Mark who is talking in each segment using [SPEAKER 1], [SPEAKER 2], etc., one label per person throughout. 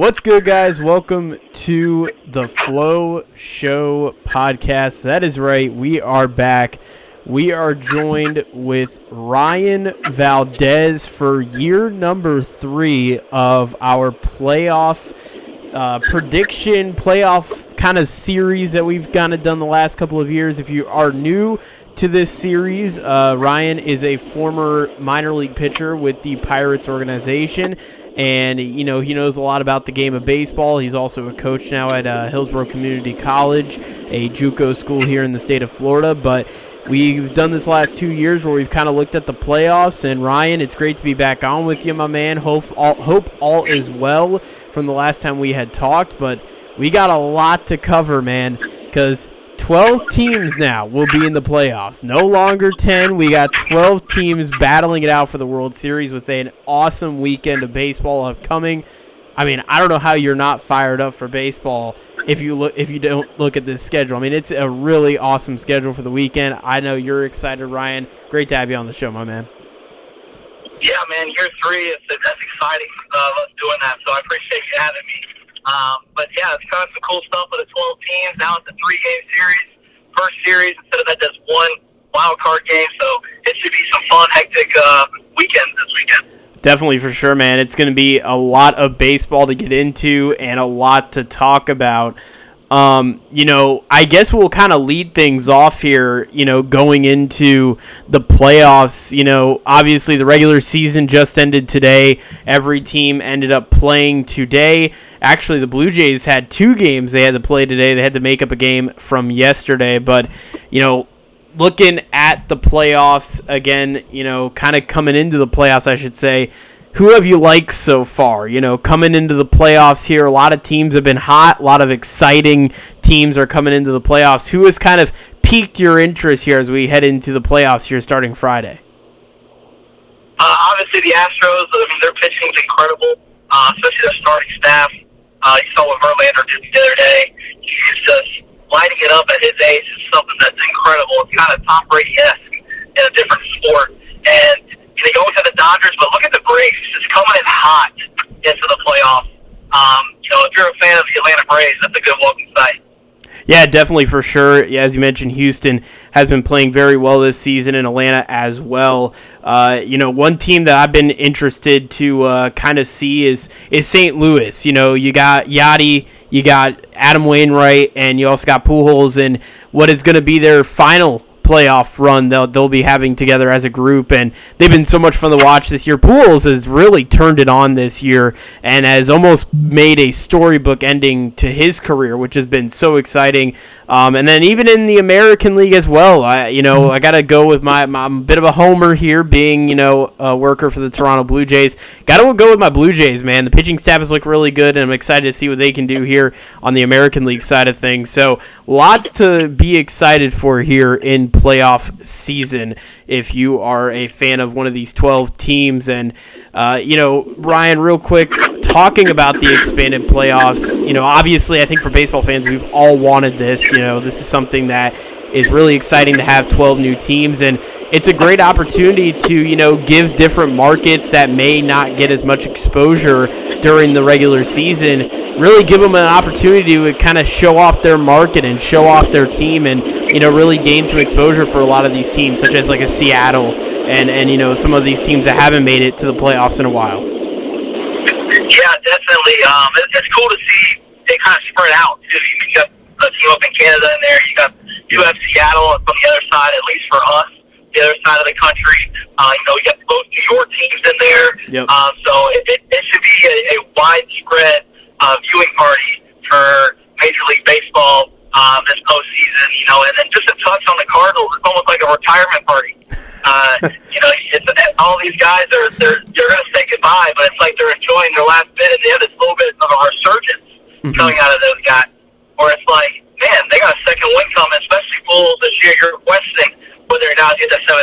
[SPEAKER 1] What's good, guys? Welcome to the Flow Show podcast. That is right. We are back. We are joined with Ryan Valdes for year number three of our playoff uh, prediction, playoff kind of series that we've kind of done the last couple of years. If you are new to this series. Uh, Ryan is a former minor league pitcher with the Pirates organization, and you know he knows a lot about the game of baseball. He's also a coach now at uh, Hillsborough Community College, a JUCO school here in the state of Florida. But we've done this last two years where we've kind of looked at the playoffs. And Ryan, it's great to be back on with you, my man. Hope all, hope all is well from the last time we had talked, but we got a lot to cover, man, because 12 teams now will be in the playoffs. No longer 10. We got 12 teams battling it out for the World Series with an awesome weekend of baseball upcoming. I mean, I don't know how you're not fired up for baseball if you look if you don't look at this schedule. I mean, it's a really awesome schedule for the weekend. I know you're excited, Ryan. Great to have you on the show, my man.
[SPEAKER 2] Yeah, man, year three, that's exciting uh, doing that, so I appreciate you having me. Um, but yeah, it's kind of some cool stuff with the 12 teams. Now it's a three game series. First series instead of that, just one wild card game. So it should be some fun, hectic uh, weekend this weekend.
[SPEAKER 1] Definitely for sure, man. It's going to be a lot of baseball to get into and a lot to talk about. Um, you know, I guess we'll kind of lead things off here, you know, going into the playoffs. You know, obviously the regular season just ended today. Every team ended up playing today. Actually, the Blue Jays had two games they had to play today. They had to make up a game from yesterday. But, you know, looking at the playoffs again, you know, kind of coming into the playoffs, I should say who have you liked so far? You know, coming into the playoffs here, a lot of teams have been hot. A lot of exciting teams are coming into the playoffs. Who has kind of piqued your interest here as we head into the playoffs here starting Friday?
[SPEAKER 2] Uh, obviously, the Astros. I mean, their pitching is incredible, uh, especially their starting staff. Uh, you saw what Verlander did the other day. He's just lighting it up at his age is something that's incredible. It's kind of Tom Brady esque in a different sport. And they go into the Dodgers, but look at the Braves just coming in hot into the playoffs. Um, you know, if you're a fan of the Atlanta Braves, that's a good welcome sight.
[SPEAKER 1] Yeah, definitely for sure. As you mentioned, Houston has been playing very well this season, and Atlanta as well. Uh, you know, one team that I've been interested to uh, kind of see is is St. Louis. You know, you got Yadi, you got Adam Wainwright, and you also got Pujols, and what is going to be their final playoff run they'll they'll be having together as a group, and they've been so much fun to watch this year. Pujols has really turned it on this year and has almost made a storybook ending to his career, which has been so exciting. Um, and then even in the American League as well, I you know I got to go with my, my, I'm a bit of a homer here, being you know a worker for the Toronto Blue Jays. Got to go with my Blue Jays, man. The pitching staff has looked really good, and I'm excited to see what they can do here on the American League side of things. So lots to be excited for here in playoff season if you are a fan of one of these 12 teams. And, uh, you know, Ryan, real quick, talking about the expanded playoffs, you know, obviously, I think for baseball fans, we've all wanted this. You know, this is something that is really exciting to have 12 new teams. And, it's a great opportunity to you know give different markets that may not get as much exposure during the regular season really give them an opportunity to kind of show off their market and show off their team and you know really gain some exposure for a lot of these teams such as like a Seattle and and you know some of these teams that haven't made it to the playoffs in a while
[SPEAKER 2] yeah definitely um, it's cool to see they kind of spread out too you got a team up in Canada in there you got you have Seattle from the other side at least for us the other side of the country. Uh, you know, you got both New York teams in there.
[SPEAKER 1] Yep.
[SPEAKER 2] Uh, so it, it, it should be a, a widespread uh, viewing party for Major League Baseball um, this postseason. You know, and then just a touch on the Cardinals, it's almost like a retirement party. Uh, you know, it's, all these guys are they're they're going to say goodbye, but it's like they're enjoying their last bit, and they have this little bit of a resurgence mm-hmm. coming out of those guys, where it's like, man, they got a second win coming, especially Pujols this year. You're questioning whether or not hit that 700.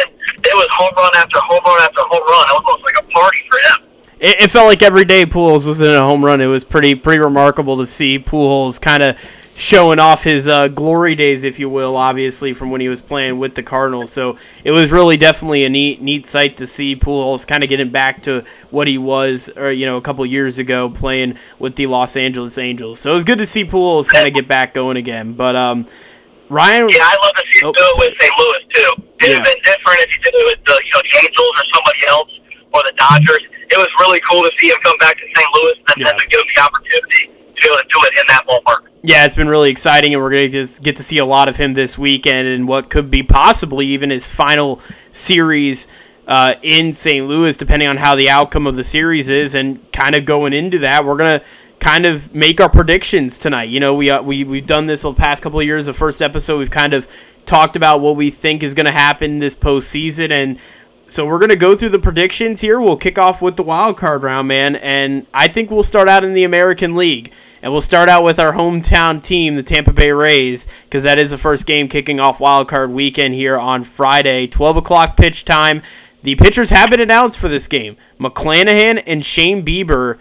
[SPEAKER 2] And it was home run after home run after home run. It was almost like a party for him.
[SPEAKER 1] It, it felt like every day Pujols was in a home run. It was pretty pretty remarkable to see Pujols kind of showing off his uh, glory days, if you will, obviously from when he was playing with the Cardinals. So it was really definitely a neat neat sight to see Pujols kind of getting back to what he was, or you know, a couple years ago playing with the Los Angeles Angels. So it was good to see Pujols kind of get back going again. But um, Ryan,
[SPEAKER 2] yeah, I love to see oh, do it with St. Louis too. It'd yeah. have been different if you did it with the you know the Angels or somebody else or the Dodgers. It was really cool to see him come back to St. Louis and yeah. then to give him the opportunity to do it in that ballpark.
[SPEAKER 1] Yeah, it's been really exciting, and we're going to get to see a lot of him this weekend and what could be possibly even his final series uh, in St. Louis, depending on how the outcome of the series is. And kind of going into that, we're going to kind of make our predictions tonight. You know, we uh, we we've done this the past couple of years. The first episode, we've kind of talked about what we think is going to happen this postseason, and so we're going to go through the predictions here. We'll kick off with the wild card round, man, and I think we'll start out in the American League. And we'll start out with our hometown team, the Tampa Bay Rays, because that is the first game kicking off wild card weekend here on Friday, 12 o'clock pitch time. The pitchers have been announced for this game McClanahan and Shane Bieber.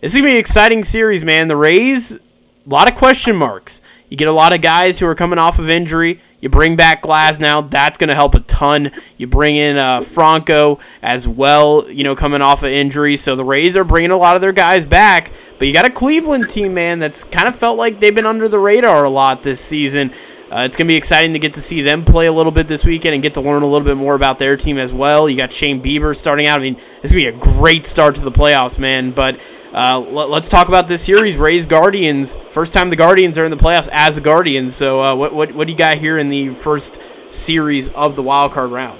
[SPEAKER 1] This is going to be an exciting series, man. The Rays, a lot of question marks. You get a lot of guys who are coming off of injury. You bring back Glasnow, that's going to help a ton. You bring in uh, Franco as well, you know, coming off of injury. So the Rays are bringing a lot of their guys back. But you got a Cleveland team, man, that's kind of felt like they've been under the radar a lot this season. Uh, it's going to be exciting to get to see them play a little bit this weekend and get to learn a little bit more about their team as well. You got Shane Bieber starting out. I mean, this going to be a great start to the playoffs, man. But uh, let, us talk about this series. Rays Guardians. First time the Guardians are in the playoffs as the Guardians. So uh, what, what, what do you got here in the first series of the wild card round?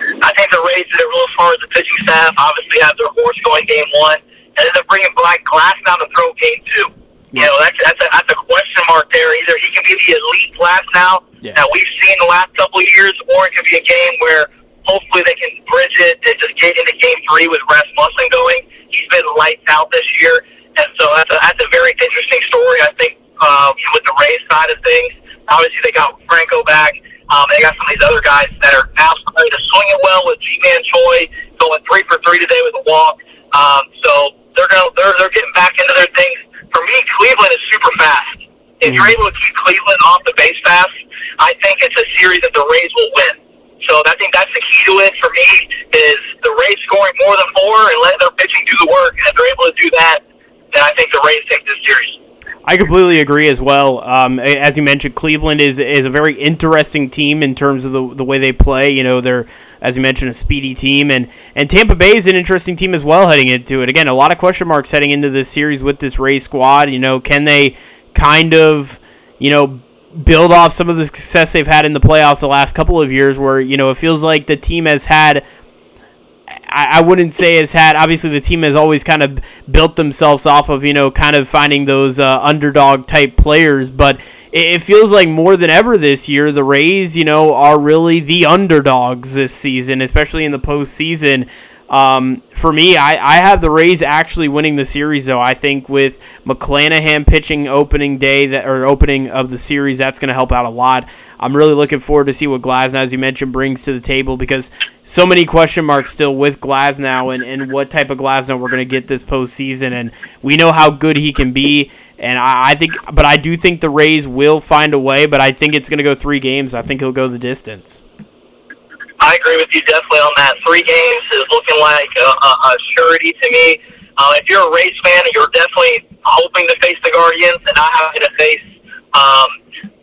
[SPEAKER 2] I think the Rays did it real far as the pitching staff. Obviously, have their horse going game one, and then they're bringing Black Glass down to throw game two. You know, that's that's a, that's a question mark there. Either he can be the elite Glasnow yeah. that we've seen the last couple of years, or it could be a game where hopefully they can bridge it and just get into game three with Rasmussen going. He's been lights out this year, and so that's a, that's a very interesting story. I think um, with the Rays side of things, obviously they got Franco back. Um, they got some of these other guys that are now starting to swing it well with Ji-Man Choi going three for three today with a walk. Um, so they're gonna they're they're getting back into their things. For me, Cleveland is super fast. If you're able to keep Cleveland off the base fast, I think it's a series that the Rays will win. So I think that's the key to it for me is the Rays scoring more than four and letting their pitching do the work. And if they're able to do that, then I think the Rays take this series.
[SPEAKER 1] I completely agree as well. Um, as you mentioned, Cleveland is is a very interesting team in terms of the the way they play. You know, they're as you mentioned a speedy team, and and Tampa Bay is an interesting team as well heading into it. Again, a lot of question marks heading into this series with this Ray squad. You know, can they kind of you know build off some of the success they've had in the playoffs the last couple of years, where you know it feels like the team has had I, wouldn't say has had. Obviously, the team has always kind of built themselves off of you know kind of finding those uh, underdog type players, but it feels like more than ever this year, the Rays you know are really the underdogs this season, especially in the postseason. Um, for me, I, I have the Rays actually winning the series, though. I think with McClanahan pitching opening day that or opening of the series, that's going to help out a lot. I'm really looking forward to see what Glasnow, as you mentioned, brings to the table because so many question marks still with Glasnow and, and what type of Glasnow we're going to get this postseason. And we know how good he can be. And I, I think, but I do think the Rays will find a way, but I think it's going to go three games. I think he'll go the distance.
[SPEAKER 2] I agree with you definitely on that. Three games is looking like a, a, surety to me. Uh, if you're a Rays fan, you're definitely hoping to face the Guardians and not having to face um,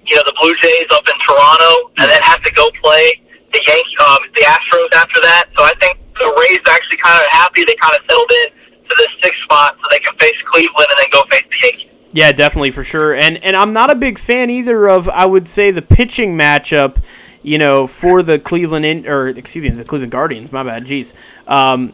[SPEAKER 2] you know, the Blue Jays up in Toronto, and then have to go play the Yankees, um, the Astros after that. So I think the Rays actually kind of happy they kind of settled in to the sixth spot, so they can face Cleveland and then go face the Yankees.
[SPEAKER 1] Yeah, definitely for sure. And and I'm not a big fan either of I would say the pitching matchup. You know, for the Cleveland in, or excuse me, the Cleveland Guardians. My bad. Jeez. Um,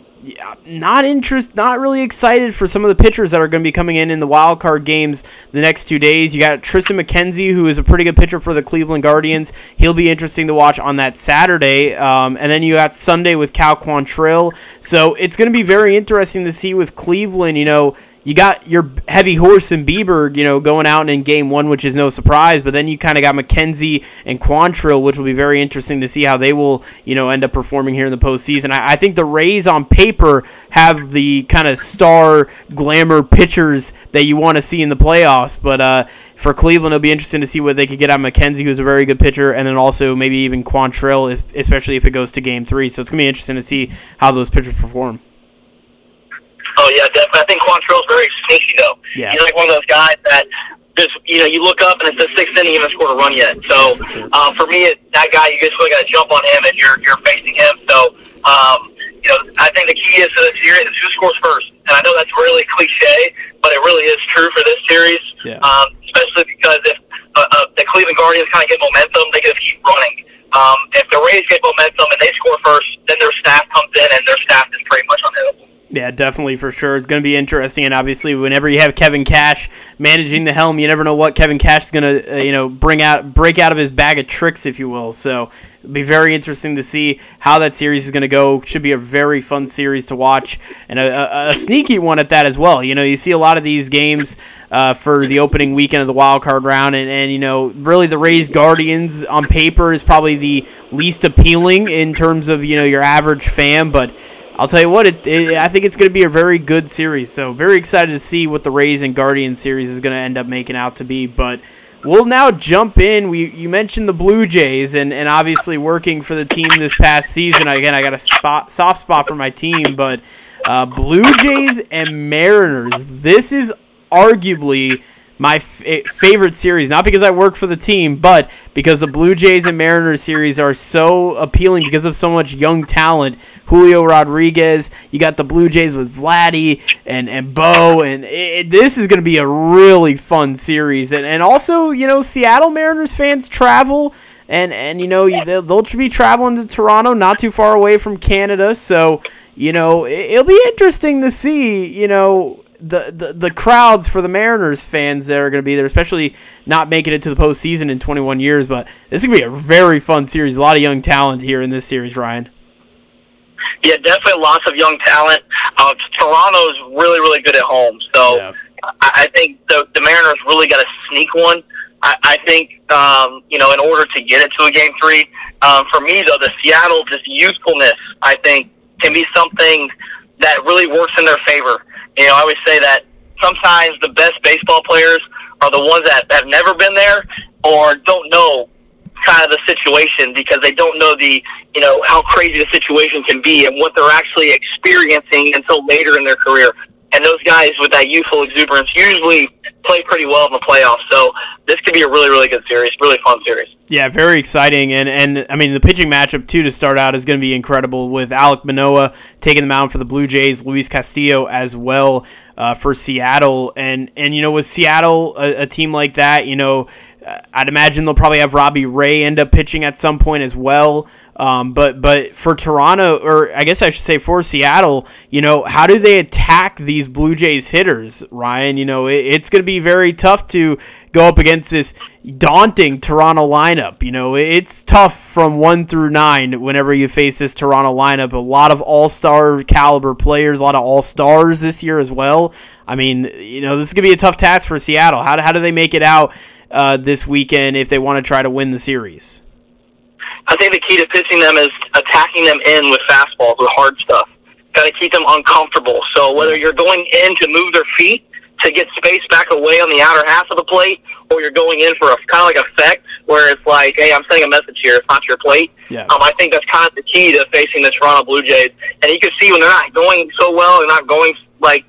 [SPEAKER 1] not interest, not really excited for some of the pitchers that are going to be coming in in the wild card games the next two days. You got Triston McKenzie, who is a pretty good pitcher for the Cleveland Guardians. He'll be interesting to watch on that Saturday, um, and then you got Sunday with Cal Quantrill. So it's going to be very interesting to see with Cleveland. You know, you got your heavy horse and Bieber, you know, going out in game one, which is no surprise. But then you kind of got McKenzie and Quantrill, which will be very interesting to see how they will, you know, end up performing here in the postseason. I, I think the Rays on paper have the kind of star glamour pitchers that you want to see in the playoffs. But uh, for Cleveland, it'll be interesting to see what they could get out of McKenzie, who's a very good pitcher, and then also maybe even Quantrill, if, especially if it goes to game three. So it's going to be interesting to see how those pitchers perform.
[SPEAKER 2] Oh yeah, definitely. I think Quantrill's very sneaky though. Yeah. He's like one of those guys that just you know you look up and it's the sixth inning, you haven't scored a run yet. So uh, for me, that guy you just really got to jump on him and you're you're facing him. So um, you know I think the key is to the series is who scores first. And I know that's really cliche, but it really is true for this series. Yeah. Um, especially because if uh, uh, the Cleveland Guardians kind of get momentum, they just keep running. Um, if the Rays get momentum and they score first, then their staff comes in and their staff is pretty much unhittable.
[SPEAKER 1] Yeah, definitely for sure. It's going to be interesting, and obviously, whenever you have Kevin Cash managing the helm, you never know what Kevin Cash is going to, uh, you know, bring out, break out of his bag of tricks, if you will. So, it'll be very interesting to see how that series is going to go. Should be a very fun series to watch, and a, a, a, sneaky one at that as well. You know, you see a lot of these games uh, for the opening weekend of the wild card round, and, and you know, really the Rays Guardians on paper is probably the least appealing in terms of you know your average fan, but I'll tell you what, it, it I think it's going to be a very good series. So very excited to see what the Rays and Guardian series is going to end up making out to be. But we'll now jump in. We you mentioned the Blue Jays and, and obviously working for the team this past season. Again, I got a spot soft spot for my team, but uh, Blue Jays and Mariners. This is arguably my f- eh, favorite series, not because I work for the team, but because the Blue Jays and Mariners series are so appealing because of so much young talent. Julio Rodriguez, you got the Blue Jays with Vladdy and, and Bo, and it, this is going to be a really fun series. And, and also, you know, Seattle Mariners fans travel. And, and you know they'll, they'll be traveling to Toronto, not too far away from Canada. So you know it'll be interesting to see you know the, the, the crowds for the Mariners fans that are going to be there, especially not making it to the postseason in 21 years. But this is going to be a very fun series. A lot of young talent here in this series, Ryan.
[SPEAKER 2] Yeah, definitely lots of young talent. Uh, Toronto's really, really good at home. So yeah. I, I think the, the Mariners really got to sneak one. I, I think, um, you know, in order to get it to a game three, um, for me, though, the Seattle, just youthfulness, I think, can be something that really works in their favor. You know, I always say that sometimes the best baseball players are the ones that have never been there or don't know kind of the situation because they don't know the you know how crazy the situation can be and what they're actually experiencing until later in their career. And those guys with that youthful exuberance usually play pretty well in the playoffs. So this could be a really, really good series, really fun series.
[SPEAKER 1] Yeah, very exciting. And and I mean the pitching matchup too to start out is going to be incredible with Alec Manoah taking the mound for the Blue Jays, Luis Castillo as well uh, for Seattle. And and you know with Seattle a, a team like that, you know. I'd imagine they'll probably have Robbie Ray end up pitching at some point as well. Um, but but for Toronto, or I guess I should say for Seattle, you know, how do they attack these Blue Jays hitters, Ryan? You know, it, it's going to be very tough to go up against this daunting Toronto lineup. You know, it's tough from one through nine whenever you face this Toronto lineup. A lot of all star caliber players, a lot of all stars this year as well. I mean, you know, this is going to be a tough task for Seattle. How, how do they make it out uh, this weekend if they want to try to win the series?
[SPEAKER 2] I think the key to pitching them is attacking them in with fastballs, with hard stuff. Got to keep them uncomfortable. So whether you're going in to move their feet to get space back away on the outer half of the plate, or you're going in for a kind of like effect where it's like, hey, I'm sending a message here. It's not your plate. Yeah. Um, I think that's kind of the key to facing the Toronto Blue Jays. And you can see when they're not going so well, they're not going like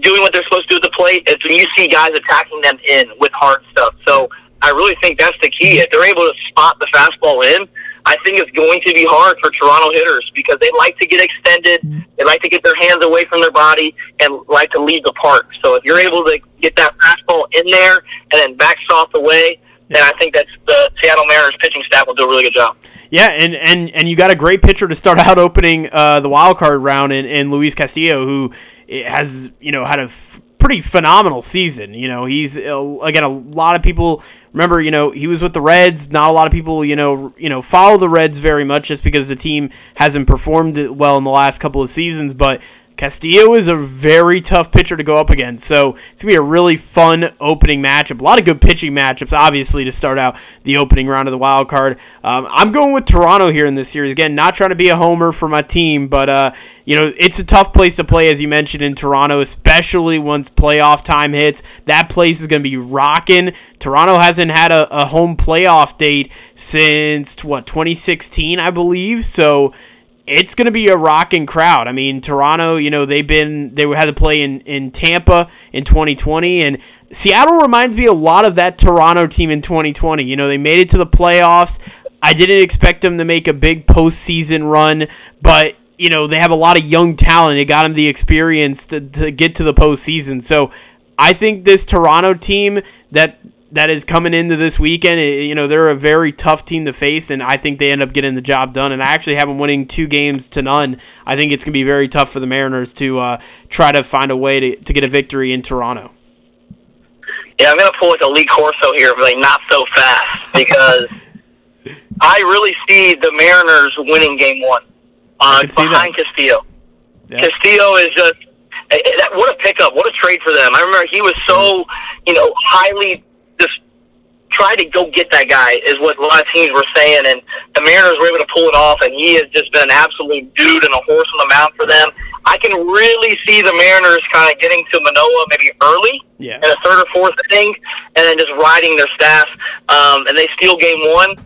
[SPEAKER 2] doing what they're supposed to do at the plate. It's when you see guys attacking them in with hard stuff. So I really think that's the key. If they're able to spot the fastball in, I think it's going to be hard for Toronto hitters because they like to get extended, they like to get their hands away from their body, and like to leave the park. So if you're able to get that fastball in there and then back soft away, then I think that's the Seattle Mariners pitching staff will do a really good job.
[SPEAKER 1] Yeah, and, and, and you got a great pitcher to start out opening uh, the wild card round in, in Luis Castillo, who has you know had a f- pretty phenomenal season. You know, he's uh, again a lot of people remember, you know, he was with the Reds. Not a lot of people, you know, you know, follow the Reds very much just because the team hasn't performed well in the last couple of seasons. But Castillo is a very tough pitcher to go up against, so it's gonna be a really fun opening matchup. A lot of good pitching matchups, obviously, to start out the opening round of the wild card. Um, I'm going with Toronto here in this series. Again, not trying to be a homer for my team, but uh, you know it's a tough place to play, as you mentioned in Toronto, especially once playoff time hits. That place is gonna be rocking. Toronto hasn't had a, a home playoff date since what 2016, I believe. So it's going to be a rocking crowd. I mean, Toronto, you know, they've been they had to play in in Tampa in 2020 and Seattle reminds me a lot of that Toronto team in 2020. You know, they made it to the playoffs. I didn't expect them to make a big postseason run, but you know, they have a lot of young talent. It got them the experience to, to get to the postseason. So I think this Toronto team that that is coming into this weekend. You know, they're a very tough team to face, and I think they end up getting the job done. And I actually have them winning two games to none. I think it's going to be very tough for the Mariners to uh, try to find a way to, to get a victory in Toronto.
[SPEAKER 2] Yeah, I'm going to pull like a Lee Corso here, but like not so fast because I really see the Mariners winning game one uh, behind Castillo. Yeah. Castillo is just eh, eh, what a pickup, what a trade for them. I remember he was so, you know, highly try to go get that guy is what a lot of teams were saying, and the Mariners were able to pull it off, and he has just been an absolute dude and a horse on the mound for them. I can really see the Mariners kind of getting to Manoah maybe early yeah. in a third or fourth inning, and then just riding their staff, um, and they steal game one.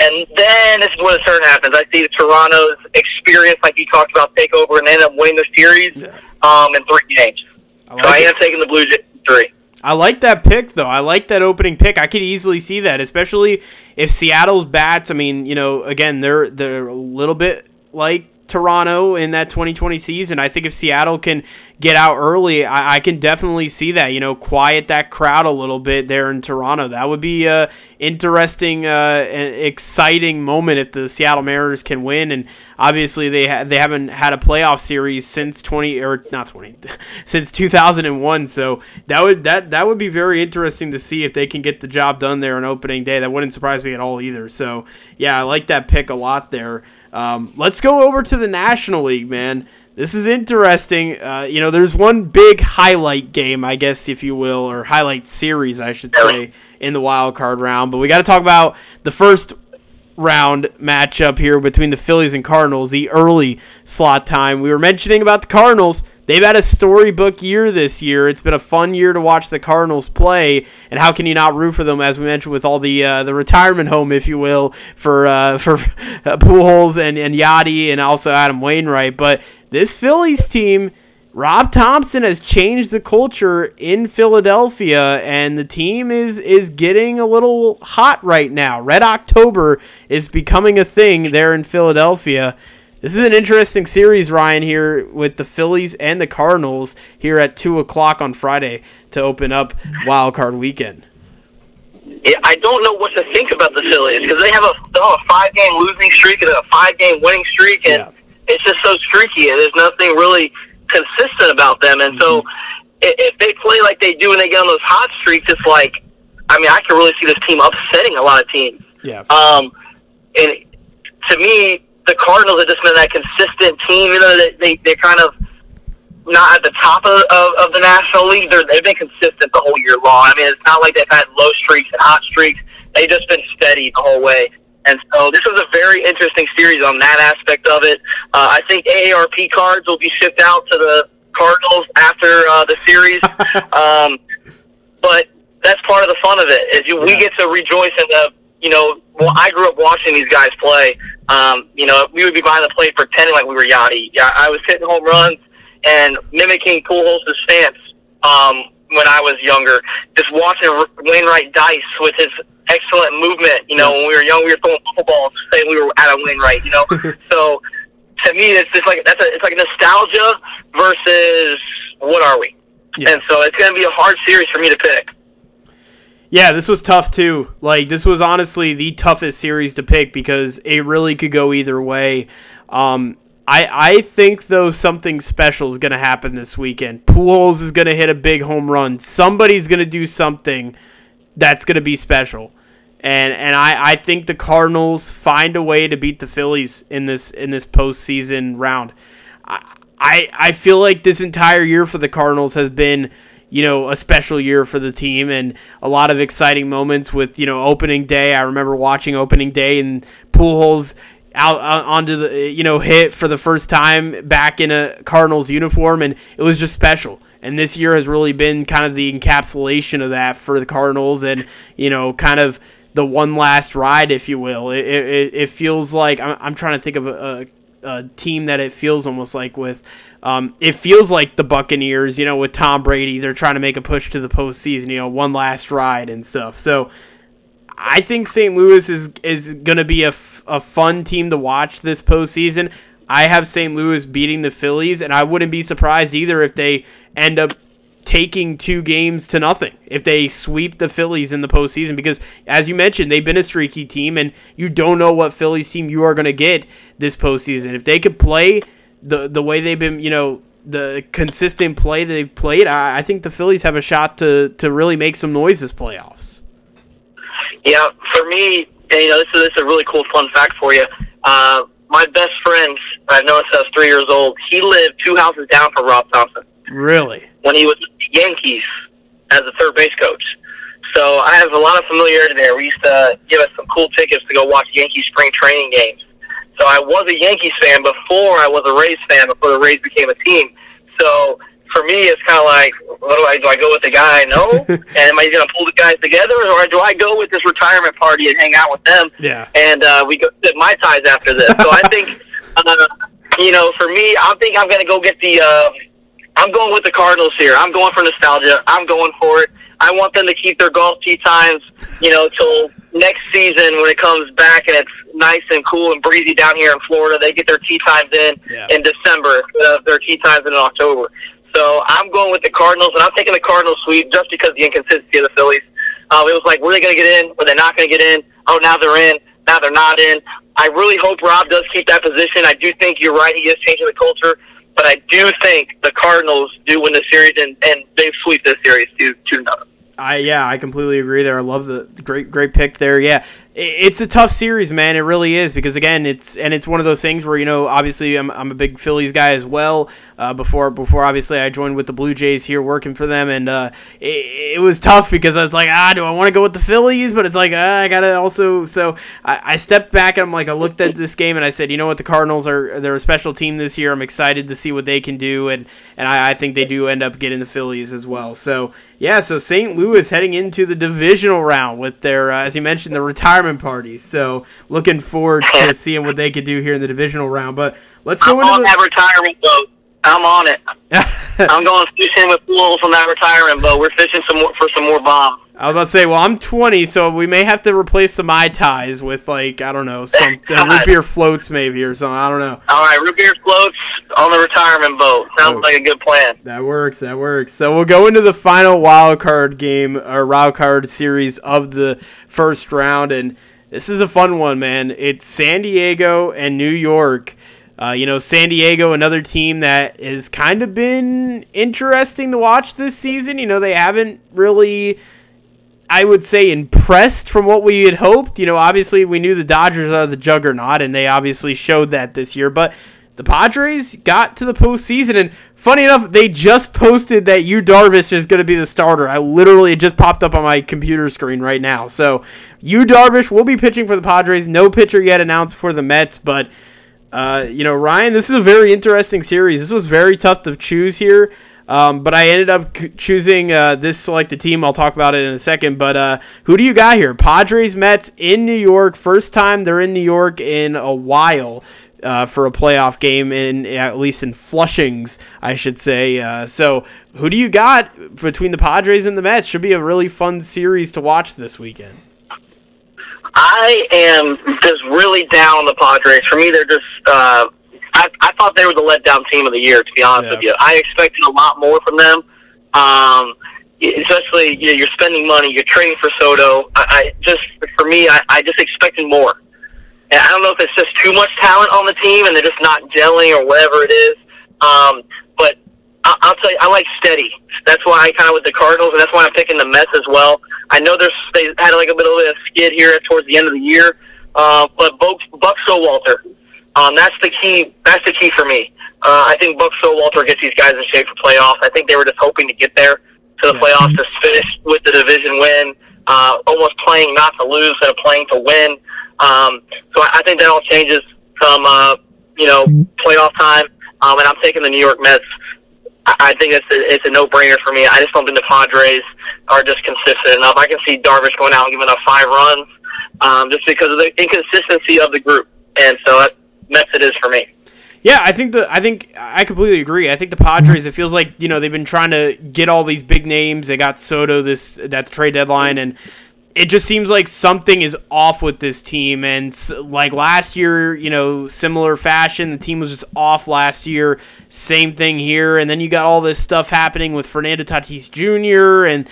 [SPEAKER 2] And then this is where the turn happens. I see the Toronto's experience, like you talked about, take over and end up winning the series yeah. um, in three games. I like so I am taking the Blue Jays three.
[SPEAKER 1] I like that pick though. I like that opening pick. I could easily see that, especially if Seattle's bats. I mean, you know, again, they're they're a little bit like Toronto in that 2020 season. I think if Seattle can get out early, I, I, can definitely see that. You know, quiet that crowd a little bit there in Toronto. That would be a interesting, uh, exciting moment if the Seattle Mariners can win. And obviously, they ha- they haven't had a playoff series since 20 or not 20 since 2001. So that would that that would be very interesting to see if they can get the job done there on opening day. That wouldn't surprise me at all either. So yeah, I like that pick a lot there. Um, let's go over to the National League, man. This is interesting. Uh, you know, there's one big highlight game, I guess, if you will, or highlight series, I should say, in the wild card round. But we got to talk about the first round matchup here between the Phillies and Cardinals, the early slot time. We were mentioning about the Cardinals they've had a storybook year this year. It's been a fun year to watch the Cardinals play, and how can you not root for them? As we mentioned, with all the uh, the retirement home, if you will, for uh, for uh, Pujols and and Yadi, and also Adam Wainwright. But this Phillies team. Rob Thomson has changed the culture in Philadelphia, and the team is is getting a little hot right now. Red October is becoming a thing there in Philadelphia. This is an interesting series, Ryan, here with the Phillies and the Cardinals here at 2 o'clock on Friday to open up Wild Card Weekend.
[SPEAKER 2] Yeah, I don't know what to think about the Phillies because they have a, a five game losing streak and a five game winning streak, and yeah. it's just so streaky, and there's nothing really consistent about them. And mm-hmm. so, if they play like they do and they get on those hot streaks, it's like, I mean, I can really see this team upsetting a lot of teams.
[SPEAKER 1] Yeah.
[SPEAKER 2] Um, and to me, the Cardinals have just been that consistent team. You know, they, they they're kind of not at the top of, of, of the National League. They're, they've been consistent the whole year long. I mean, it's not like they've had low streaks and hot streaks. They've just been steady the whole way. And so this was a very interesting series on that aspect of it. Uh, I think AARP cards will be shipped out to the Cardinals after uh, the series. um, but that's part of the fun of it. Is you, we get to rejoice in the you know. Well, I grew up watching these guys play, um, you know, we would be behind the plate pretending like we were Yadi. I was hitting home runs and mimicking Pujols' stance um, when I was younger. Just watching Wainwright dice with his excellent movement. You know, when we were young, we were throwing footballs, saying we were Adam right. You know, so to me, it's just like that's a, it's like nostalgia versus what are we? Yeah. And so it's going to be a hard series for me to pick.
[SPEAKER 1] Yeah, this was tough too. Like this was honestly the toughest series to pick because it really could go either way. Um, I I think though something special is going to happen this weekend. Pujols is going to hit a big home run. Somebody's going to do something that's going to be special. And and I, I think the Cardinals find a way to beat the Phillies in this in this postseason round. I, I feel like this entire year for the Cardinals has been you know, a special year for the team and a lot of exciting moments with, you know, opening day. I remember watching opening day and Pujols out, out onto the, you know, hit for the first time back in a Cardinals uniform, and it was just special. And this year has really been kind of the encapsulation of that for the Cardinals, and you know, kind of the one last ride, if you will. It, it, it feels like I'm, I'm trying to think of a, a, team that it feels almost like with um, it feels like the Buccaneers, you know, with Tom Brady, they're trying to make a push to the postseason, you know, one last ride and stuff. So I think St. Louis is is going to be a, f- a fun team to watch this postseason. I have St. Louis beating the Phillies, and I wouldn't be surprised either if they end up taking two games to nothing if they sweep the Phillies in the postseason because as you mentioned they've been a streaky team and you don't know what Phillies team you are going to get this postseason if they could play the the way they've been, you know, the consistent play they've played, I, I think the Phillies have a shot to to really make some noise this playoffs.
[SPEAKER 2] Yeah, for me, you know, this is, this is a really cool fun fact for you. Uh, my best friend, I've known since I was three years old. He lived two houses down from Rob Thomson.
[SPEAKER 1] Really?
[SPEAKER 2] When he was Yankees as a third base coach. So I have a lot of familiarity there. We used to give us some cool tickets to go watch Yankee spring training games. So I was a Yankees fan before I was a Rays fan, before the Rays became a team. So for me, it's kind of like, what do I do? I go with the guy I know, and am I going to pull the guys together, or do I go with this retirement party and hang out with them?
[SPEAKER 1] Yeah.
[SPEAKER 2] And uh, we go sit mai tais after this. So I think, uh, you know, for me, I think I'm going to go get the. Uh, I'm going with the Cardinals here. I'm going for nostalgia. I'm going for it. I want them to keep their golf tee times, you know, till next season when it comes back and it's nice and cool and breezy down here in Florida. They get their tee times in yeah. in December, uh, their tee times in October. So I'm going with the Cardinals, and I'm taking the Cardinals sweep just because of the inconsistency of the Phillies. Um, it was like, were they going to get in? Were they not going to get in? Oh, now they're in. Now they're not in. I really hope Rob does keep that position. I do think you're right. He is changing the culture. But I do think the Cardinals do win the series, and, and they sweep this series two to nothing.
[SPEAKER 1] I yeah, I completely agree there. I love the great great pick there. Yeah, it's a tough series, man. It really is because again, it's and it's one of those things where you know, obviously, I'm, I'm a big Phillies guy as well. Uh, before before obviously I joined with the Blue Jays here working for them, and uh, it, it, was tough because I was like, ah, do I want to go with the Phillies? But it's like ah, I gotta also. So I, I stepped back and I'm like, I looked at this game and I said, you know what, the Cardinals are they're a special team this year. I'm excited to see what they can do, and and I, I think they do end up getting the Phillies as well. So yeah, so St. Louis heading into the divisional round with their, uh, as you mentioned, the retirement party. So looking forward to seeing what they could do here in the divisional round. But let's go
[SPEAKER 2] I'm
[SPEAKER 1] into
[SPEAKER 2] on the... that retirement boat. I'm on it. I'm going fishing with Pujols on that retirement boat. We're fishing some more for some more bombs.
[SPEAKER 1] I was about to say, well, I'm 20, so we may have to replace the mai tais with like I don't know, some uh, root beer floats maybe or something. I don't know.
[SPEAKER 2] All right, root beer floats on the retirement boat sounds oh, like a good plan.
[SPEAKER 1] That works. That works. So we'll go into the final wild card game or wild card series of the first round, and this is a fun one, man. It's San Diego and New York. Uh, you know, San Diego, another team that has kind of been interesting to watch this season. You know, they haven't really I would say impressed from what we had hoped. You know, obviously we knew the Dodgers are the juggernaut, and they obviously showed that this year. But the Padres got to the postseason, and funny enough, they just posted that Yu Darvish is going to be the starter. I literally just popped up on my computer screen right now. So Yu Darvish will be pitching for the Padres. No pitcher yet announced for the Mets, but. Uh, you know, Ryan, this is a very interesting series. This was very tough to choose here. Um, but I ended up choosing uh, this selected team. I'll talk about it in a second. But uh, who do you got here? Padres, Mets in New York. First time they're in New York in a while. Uh, for a playoff game in at least in Flushings, I should say. Uh, so, who do you got between the Padres and the Mets? Should be a really fun series to watch this weekend.
[SPEAKER 2] I am just really down on the Padres. For me, they're just uh, I, I thought they were the letdown team of the year. To be honest yeah. with you, I expected a lot more from them. Um, especially you know, you're spending money, you're trading for Soto. I, I just for me, I, I just expected more. And I don't know if it's just too much talent on the team and they're just not gelling or whatever it is. Um, but I, I'll tell you, I like steady. That's why I kind of with the Cardinals, and that's why I'm picking the Mets as well. I know there's they had like a bit of a skid here towards the end of the year, uh, but Buck, Buck Showalter Um, that's the key. That's the key for me. Uh, I think Buck Showalter gets these guys in shape for playoffs. I think they were just hoping to get there to the playoffs to finish with the division win, uh, almost playing not to lose instead of playing to win. Um, so I, I think that all changes come uh, you know playoff time. Um, and I'm taking the New York Mets. I, I think it's a, it's a no-brainer for me. I just don't think the Padres are just consistent enough. I can see Darvish going out and giving up five runs um, just because of the inconsistency of the group, and so that Mets it is for me.
[SPEAKER 1] Yeah, I think the I think I completely agree. I think the Padres. It feels like you know they've been trying to get all these big names. They got Soto this that trade deadline, and it just seems like something is off with this team. And like last year, you know, similar fashion, the team was just off last year. Same thing here, and then you got all this stuff happening with Fernando Tatis Jr. and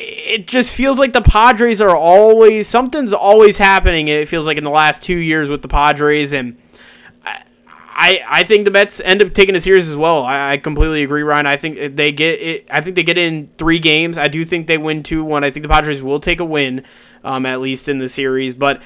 [SPEAKER 1] it just feels like the Padres are always something's always happening. It feels like in the last two years with the Padres and I, I think the Mets end up taking a series as well. I, I completely agree, Ryan. I think they get it. I think they get in three games. I do think they win two one. I think the Padres will take a win, um, at least in the series. But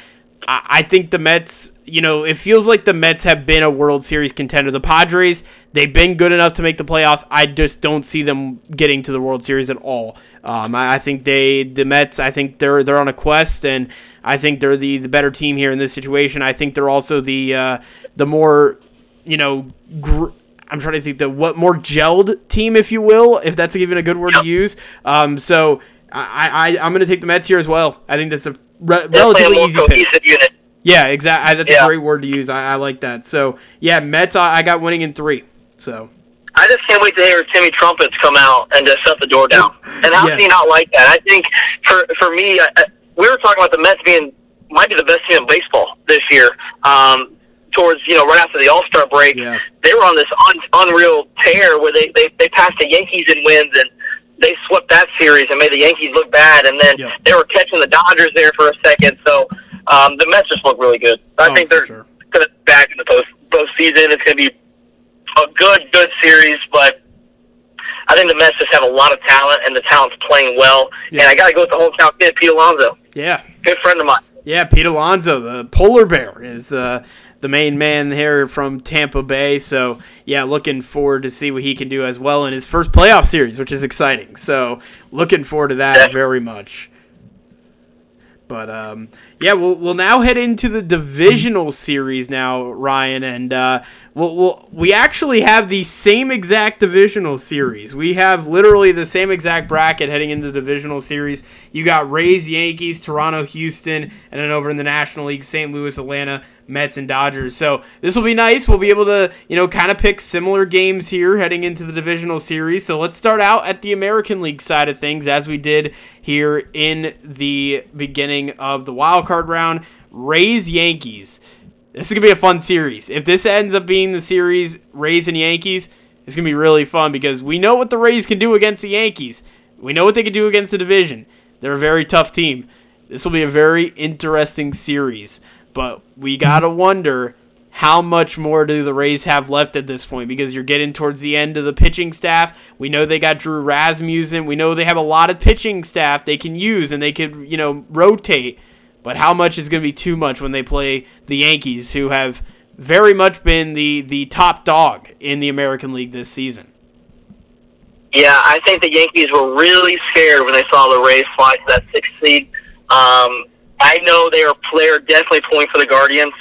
[SPEAKER 1] I, I think the Mets. You know, it feels like the Mets have been a World Series contender. The Padres, they've been good enough to make the playoffs. I just don't see them getting to the World Series at all. Um, I, I think they, the Mets. I think they're they're on a quest, and I think they're the, the better team here in this situation. I think they're also the uh, the more you know, gr- I'm trying to think the what more gelled team, if you will, if that's even a good word yep. to use. Um, so I, I I'm going to take the Mets here as well. I think that's a re- relatively a easy pick.
[SPEAKER 2] Unit.
[SPEAKER 1] Yeah, exactly. That's yeah. a great word to use. I, I like that. So yeah, Mets. I, I got winning in three. So.
[SPEAKER 2] I just can't wait to hear Timmy Trumpets come out and just shut the door down. And how yes. can you not like that? I think for for me, I, we were talking about the Mets being might be the best team in baseball this year. Um, towards you know right after the All Star break, yeah. they were on this un- unreal tear where they, they they passed the Yankees in wins and they swept that series and made the Yankees look bad, and then yeah. they were catching the Dodgers there for a second. So um, the Mets just look really good. I oh, think they're sure. going to back in the post postseason. It's going to be a good good series, but. I think the Mets just have a lot of talent, and the talent's playing well. Yeah. And I got to go with the hometown kid, Pete Alonso.
[SPEAKER 1] Yeah,
[SPEAKER 2] good friend of mine.
[SPEAKER 1] Yeah, Pete Alonso, the polar bear, is uh, the main man here from Tampa Bay. So yeah, looking forward to see what he can do as well in his first playoff series, which is exciting. So looking forward to that very much. But um, yeah, we'll we'll now head into the divisional series now, Ryan, and uh, we'll, we'll we actually have the same exact divisional series. We have literally the same exact bracket heading into the divisional series. You got Rays, Yankees, Toronto, Houston, and then over in the National League, St. Louis, Atlanta, Mets and Dodgers. So this will be nice. We'll be able to, you know, kind of pick similar games here heading into the divisional series. So let's start out at the American League side of things as we did here in the beginning of the wild card round. Rays Yankees. This is gonna be a fun series. If this ends up being the series Rays and Yankees, it's gonna be really fun because we know what the Rays can do against the Yankees. We know what they can do against the division. They're a very tough team. This will be a very interesting series. But we gotta wonder how much more do the Rays have left at this point because you're getting towards the end of the pitching staff. We know they got Drew Rasmussen. We know they have a lot of pitching staff they can use and they could, you know, rotate. But how much is going to be too much when they play the Yankees, who have very much been the, the top dog in the American League this season?
[SPEAKER 2] Yeah, I think the Yankees were really scared when they saw the Rays fly to that sixth seed. Um, I know they are player definitely pulling for the Guardians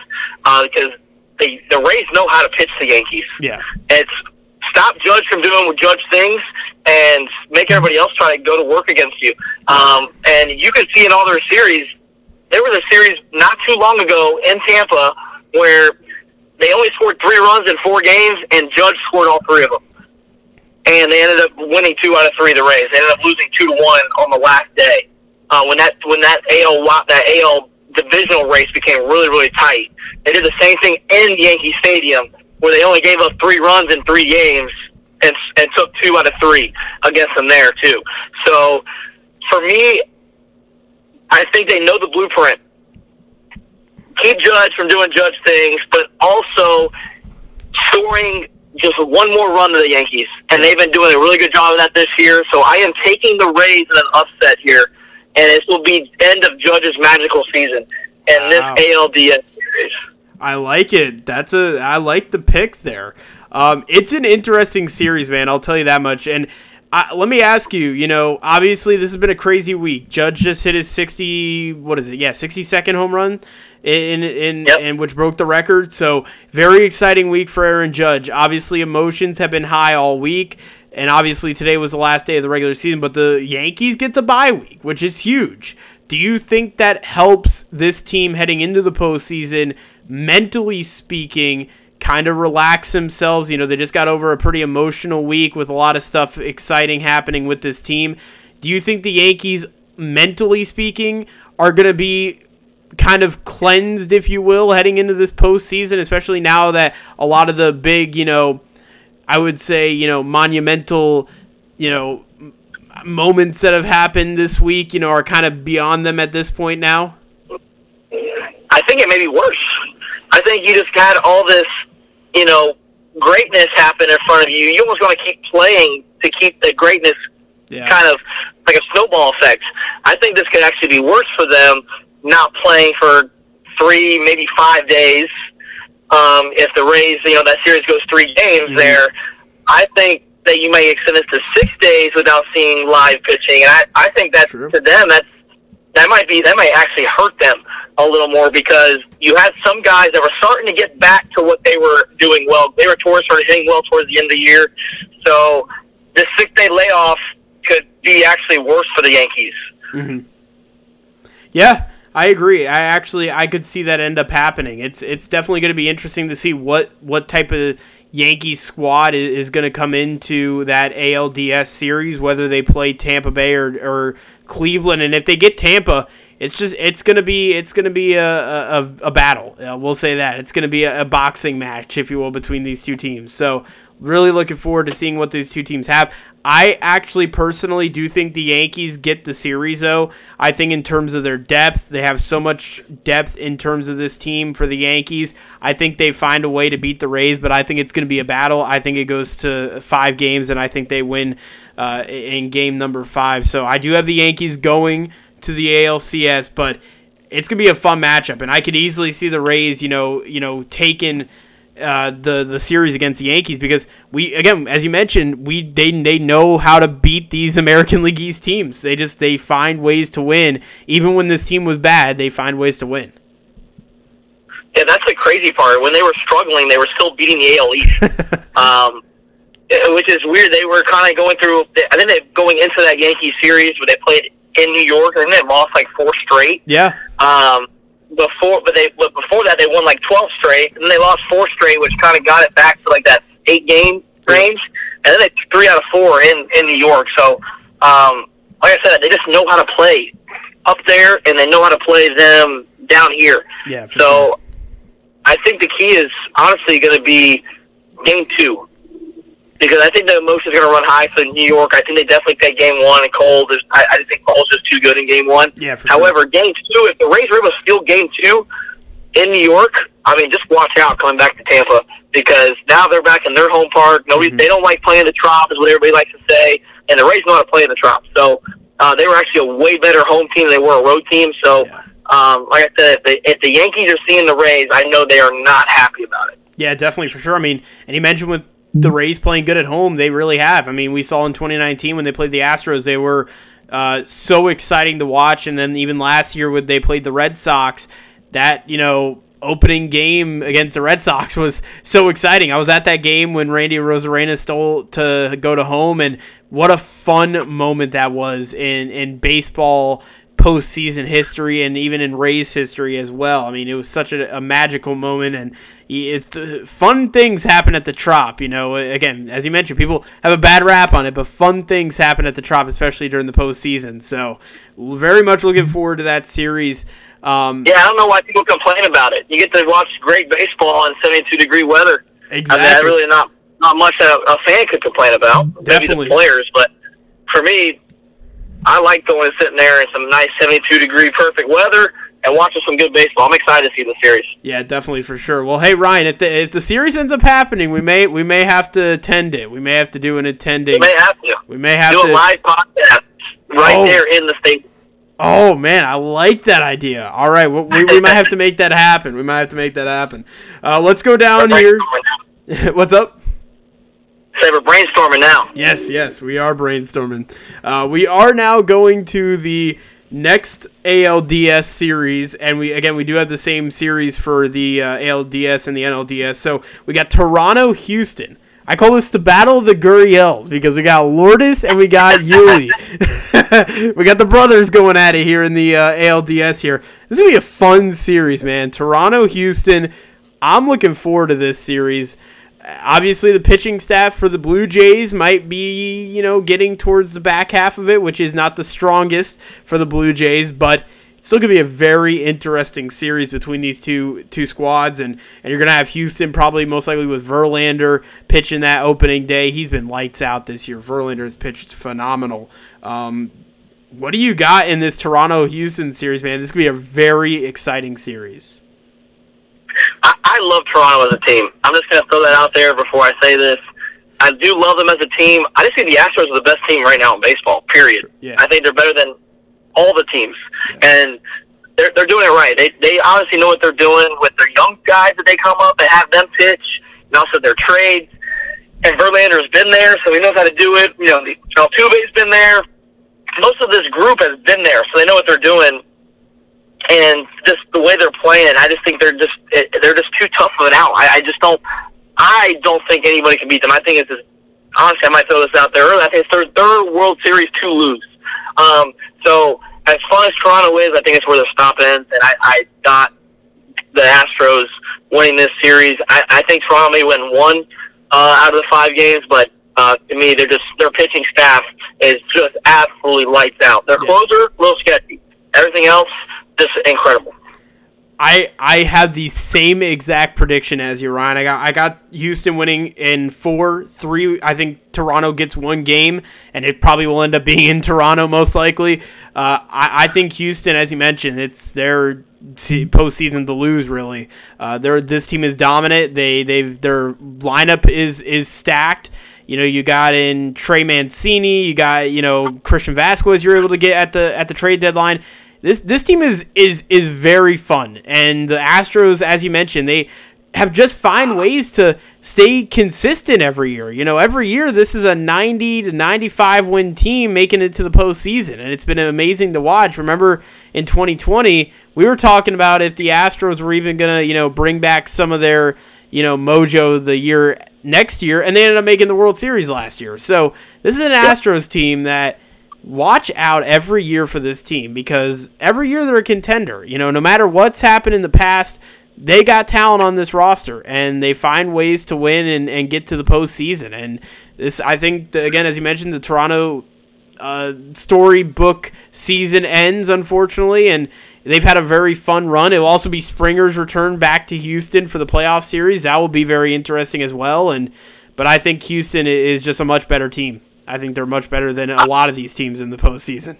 [SPEAKER 2] uh, because they the Rays know how to pitch the Yankees.
[SPEAKER 1] Yeah,
[SPEAKER 2] it's stop Judge from doing what Judge things and make everybody else try to go to work against you. Um, and you can see in all their series, there was a series not too long ago in Tampa where they only scored three runs in four games, and Judge scored all three of them. And they ended up winning two out of three. The Rays they ended up losing two to one on the last day uh, when that when that AL that AL divisional race became really really tight. They did the same thing in Yankee Stadium where they only gave up three runs in three games and and took two out of three against them there too. So for me, I think they know the blueprint. Keep Judge from doing Judge things, but also scoring just one more run to the Yankees, and they've been doing a really good job of that this year. So I am taking the Rays in an upset here and this will be end of Judge's magical season and wow. this ALDS series.
[SPEAKER 1] I like it. That's a I like the pick there. Um, it's an interesting series, man. I'll tell you that much. And I, let me ask you. You know, obviously this has been a crazy week. Judge just hit his sixty. What is it? Yeah, sixty second home run in in
[SPEAKER 2] Yep.
[SPEAKER 1] and which broke the record. So very exciting week for Aaron Judge. Obviously emotions have been high all week. And obviously today was the last day of the regular season, but the Yankees get the bye week, which is huge. Do you think that helps this team heading into the postseason, mentally speaking, kind of relax themselves? You know, they just got over a pretty emotional week with a lot of stuff exciting happening with this team. Do you think the Yankees, mentally speaking, are going to be kind of cleansed, if you will, heading into this postseason, especially now that a lot of the big, you know, I would say, you know, monumental, you know, m- moments that have happened this week, you know, are kind of beyond them at this point now?
[SPEAKER 2] I think it may be worse. I think you just had all this, you know, greatness happen in front of you. You almost want to keep playing to keep the greatness
[SPEAKER 1] Yeah.
[SPEAKER 2] kind of like a snowball effect. I think this could actually be worse for them not playing for three, maybe five days. Um, if the Rays, you know, that series goes three games
[SPEAKER 1] Mhm.
[SPEAKER 2] there, I think that you may extend this to six days without seeing live pitching. And I, I think that's
[SPEAKER 1] True.
[SPEAKER 2] to them, that's that might be that might actually hurt them a little more because you had some guys that were starting to get back to what they were doing well. They were towards started hitting well towards the end of the year. So this six day layoff could be actually worse for the Yankees.
[SPEAKER 1] hmm Yeah, I agree. I actually I could see that end up happening. It's it's definitely going to be interesting to see what what type of Yankees squad is, is going to come into that ALDS series, whether they play Tampa Bay or, or Cleveland, and if they get Tampa. It's just it's gonna be it's gonna be a a, a battle. Uh, we'll say that it's gonna be a, a boxing match, if you will, between these two teams. So really looking forward to seeing what these two teams have. I actually personally do think the Yankees get the series though. I think in terms of their depth, they have so much depth in terms of this team for the Yankees. I think they find a way to beat the Rays, but I think it's going to be a battle. I think it goes to 5 games and I think they win uh, in game number 5. So I do have the Yankees going to the ALCS, but it's gonna be a fun matchup, and I could easily see the Rays, you know, you know, taking uh, the the series against the Yankees because we again, as you mentioned, we they they know how to beat these American League East teams. They just they find ways to win, even when this team was bad. They find ways to win.
[SPEAKER 2] Yeah, that's the crazy part. When they were struggling, they were still beating the AL East, um, which is weird. They were kind of going through. I think they going into that Yankee series where they played in New York. and they lost like four straight.
[SPEAKER 1] Yeah,
[SPEAKER 2] Um, before, but they but before that they won like twelve straight, and then they lost four straight, which kind of got it back to like that eight game range, and then they three out of four in in New York. So, um, like I said, they just know how to play up there, and they know how to play them down here.
[SPEAKER 1] yeah. for sure.
[SPEAKER 2] So, I think the key is honestly going to be game two. Because I think the emotions are going to run high for New York. I think they definitely take game one, and Cole. Is, I, I think Cole's just too good in game one.
[SPEAKER 1] Yeah, for sure.
[SPEAKER 2] However, game two, if the Rays are able to steal game two in New York, I mean, just watch out coming back to Tampa because now they're back in their home park. Nobody,
[SPEAKER 1] Mm-hmm.
[SPEAKER 2] they don't like playing the Trop, is what everybody likes to say, and the Rays know how to play in the Trop. So uh, they were actually a way better home team than they were a road team. So,
[SPEAKER 1] Yeah.
[SPEAKER 2] um, like I said, if the, if the Yankees are seeing the Rays, I know they are not happy about it.
[SPEAKER 1] Yeah, definitely for sure. I mean, and you mentioned with the Rays playing good at home, they really have. I mean, we saw in 2019 when they played the Astros, they were uh, so exciting to watch, and then even last year when they played the Red Sox, that you know opening game against the Red Sox was so exciting. I was at that game when Randy Arozarena stole to go to home, and what a fun moment that was in in baseball postseason history and even in Rays history as well. I mean, it was such a, a magical moment, and it's uh, fun things happen at the Trop. You know, again, as you mentioned, people have a bad rap on it, but fun things happen at the Trop, especially during the postseason. So, very much looking forward to that series. Um,
[SPEAKER 2] Yeah, I don't know why people complain about it. You get to watch great baseball in 72 degree weather. I mean,
[SPEAKER 1] exactly.
[SPEAKER 2] really not not much that a, a fan could complain about. Maybe
[SPEAKER 1] Definitely.
[SPEAKER 2] the players, but for me, I like going and sitting there in some nice 72 degree perfect weather and watching some good baseball. I'm excited to see the series.
[SPEAKER 1] Yeah, definitely for sure. Well, hey Ryan, if the if the series ends up happening, we may we may have to attend it. We may have to do an attending.
[SPEAKER 2] We may have to
[SPEAKER 1] We may have
[SPEAKER 2] do
[SPEAKER 1] to.
[SPEAKER 2] a live podcast right
[SPEAKER 1] Oh.
[SPEAKER 2] there in the state.
[SPEAKER 1] Oh man, I like that idea. All right, we, we, we might have to make that happen. We might have to make that happen. Uh, let's go down here. What's up?
[SPEAKER 2] Say we're brainstorming now.
[SPEAKER 1] Yes, yes, we are brainstorming. Uh, we are now going to the next ALDS series, and we again we do have the same series for the uh, ALDS and the NLDS. So we got Toronto, Houston. I call this the Battle of the Gurriels because we got Lourdes and we got Yuli. we got the brothers going at it here in the uh, ALDS here. This is going to be a fun series, man. Toronto, Houston. I'm looking forward to this series. Obviously, the pitching staff for the Blue Jays might be, you know, getting towards the back half of it, which is not the strongest for the Blue Jays, but it's still gonna be a very interesting series between these two two squads, and and you're gonna have Houston probably most likely with Verlander pitching that opening day. He's been lights out this year. Verlander has pitched phenomenal. Um, what do you got in this Toronto Houston series, man? This could be a very exciting series.
[SPEAKER 2] I, I love Toronto as a team. I'm just gonna throw that out there before I say this. I do love them as a team. I just think the Astros are the best team right now in baseball. Period.
[SPEAKER 1] Yeah.
[SPEAKER 2] I think they're better than all the teams, yeah. and they're they're doing it right. They they honestly know what they're doing with their young guys that they come up and have them pitch, and also their trades. And Verlander's been there, so he knows how to do it. You know, the, Altuve's been there. Most of this group has been there, so they know what they're doing. And just the way they're playing, I just think they're just they're just too tough of an out. I, I just don't. I don't think anybody can beat them. I think it's just honestly, I might throw this out there early. I think it's their third World Series to lose. Um, so as far as Toronto is, I think it's where the stop ends, and I, I got the Astros winning this series. I, I think Toronto may win one uh, out of the five games, but uh, to me, they're just their pitching staff is just absolutely lights out. Their closer, a little sketchy. Everything else, just incredible.
[SPEAKER 1] I I have the same exact prediction as you, Ryan. I got I got Houston winning in four, three. I think Toronto gets one game, and it probably will end up being in Toronto most likely. Uh, I, I think Houston, as you mentioned, it's their postseason to lose. Really, uh, they this team is dominant. They they their lineup is is stacked. You know, you got in Trey Mancini, you got you know Christian Vázquez. You're able to get at the at the trade deadline this this team is is is very fun, and the Astros, as you mentioned, they have just find ways to stay consistent every year. You know, every year this is a 90 to 95 win team making it to the postseason, and it's been amazing to watch. Remember in 2020, we were talking about if the Astros were even gonna, you know, bring back some of their, you know, mojo the year next year, and they ended up making the World Series last year. So this is an Astros team that watch out every year for this team because every year they're a contender. You know, no matter what's happened in the past, they got talent on this roster and they find ways to win and, and get to the postseason. And this, I think, again, as you mentioned, the Toronto uh, storybook season ends, unfortunately, and they've had a very fun run. It will also be Springer's return back to Houston for the playoff series. That will be very interesting as well. And but I think Houston is just a much better team. I think they're much better than a lot of these teams in the postseason.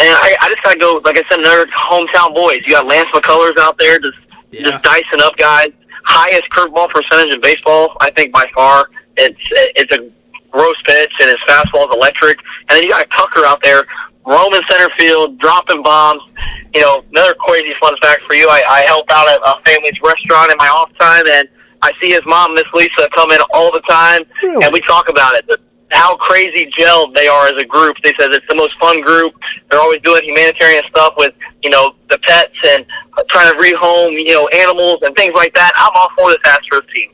[SPEAKER 2] And I, I just gotta go, like I said, another hometown boys. You got Lance McCullers out there, just yeah. just dicing up guys. Highest curveball percentage in baseball, I think by far. It's it's a gross pitch, and his fastball is electric. And then you got Tucker out there, roaming center field, dropping bombs. You know, another crazy fun fact for you: I, I help out at a family's restaurant in my off time, and I see his mom, Miss Lisa, come in all the time, really? and we talk about it how crazy gelled they are as a group. They said it's the most fun group. They're always doing humanitarian stuff with, you know, the pets and trying to rehome, you know, animals and things like that. I'm all for this Astros team.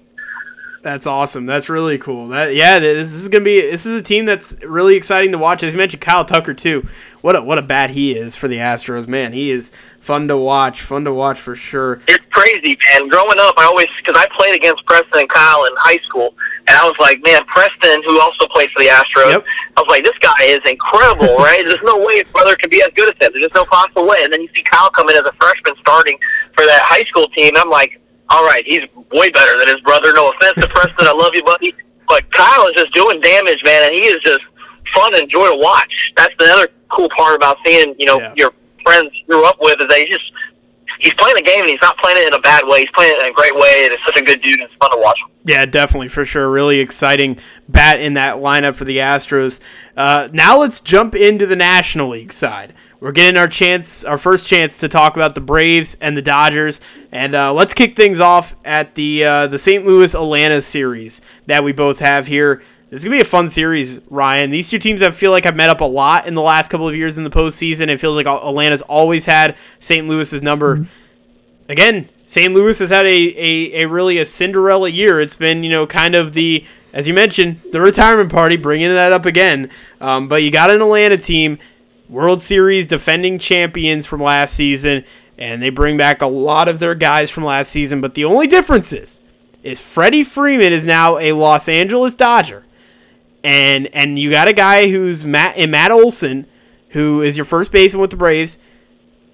[SPEAKER 1] That's awesome. That's really cool. That yeah, this is gonna be this is a team that's really exciting to watch. As you mentioned, Kyle Tucker too. What a what a bat he is for the Astros. Man, he is fun to watch. Fun to watch for sure.
[SPEAKER 2] It's crazy, man. Growing up, I always because I played against Preston and Kyle in high school, and I was like, man, Preston, who also plays for the Astros, yep. I was like, this guy is incredible, right? There's no way his brother can be as good as him. There's just no possible way. And then you see Kyle come in as a freshman starting for that high school team. I'm like, all right, he's way better than his brother. No offense to Preston, I love you, buddy, but Kyle is just doing damage, man, and he is just fun and joy to watch. That's the other cool part about seeing, you know, yeah. your friends grew up with is they just he's playing the game and he's not playing it in a bad way. He's playing it in a great way, and it's such a good dude. and It's fun to watch.
[SPEAKER 1] Yeah, definitely for sure. Really exciting bat in that lineup for the Astros. Uh, now let's jump into the National League side. we're getting our chance, our first chance to talk about the Braves and the Dodgers. And uh, let's kick things off at the uh, the St. Louis Atlanta series that we both have here. This is gonna be a fun series, Ryan. These two teams I feel like have met up a lot in the last couple of years in the postseason. It feels like Atlanta's always had St. Louis's number. Mm-hmm. Again, St. Louis has had a, a, a really a Cinderella year. It's been you know kind of the as you mentioned the retirement party, bringing that up again. Um, but you got an Atlanta team, World Series defending champions from last season, and they bring back a lot of their guys from last season. But the only difference is, is Freddie Freeman is now a Los Angeles Dodger and and you got a guy who's Matt and Matt Olson, who is your first baseman with the Braves,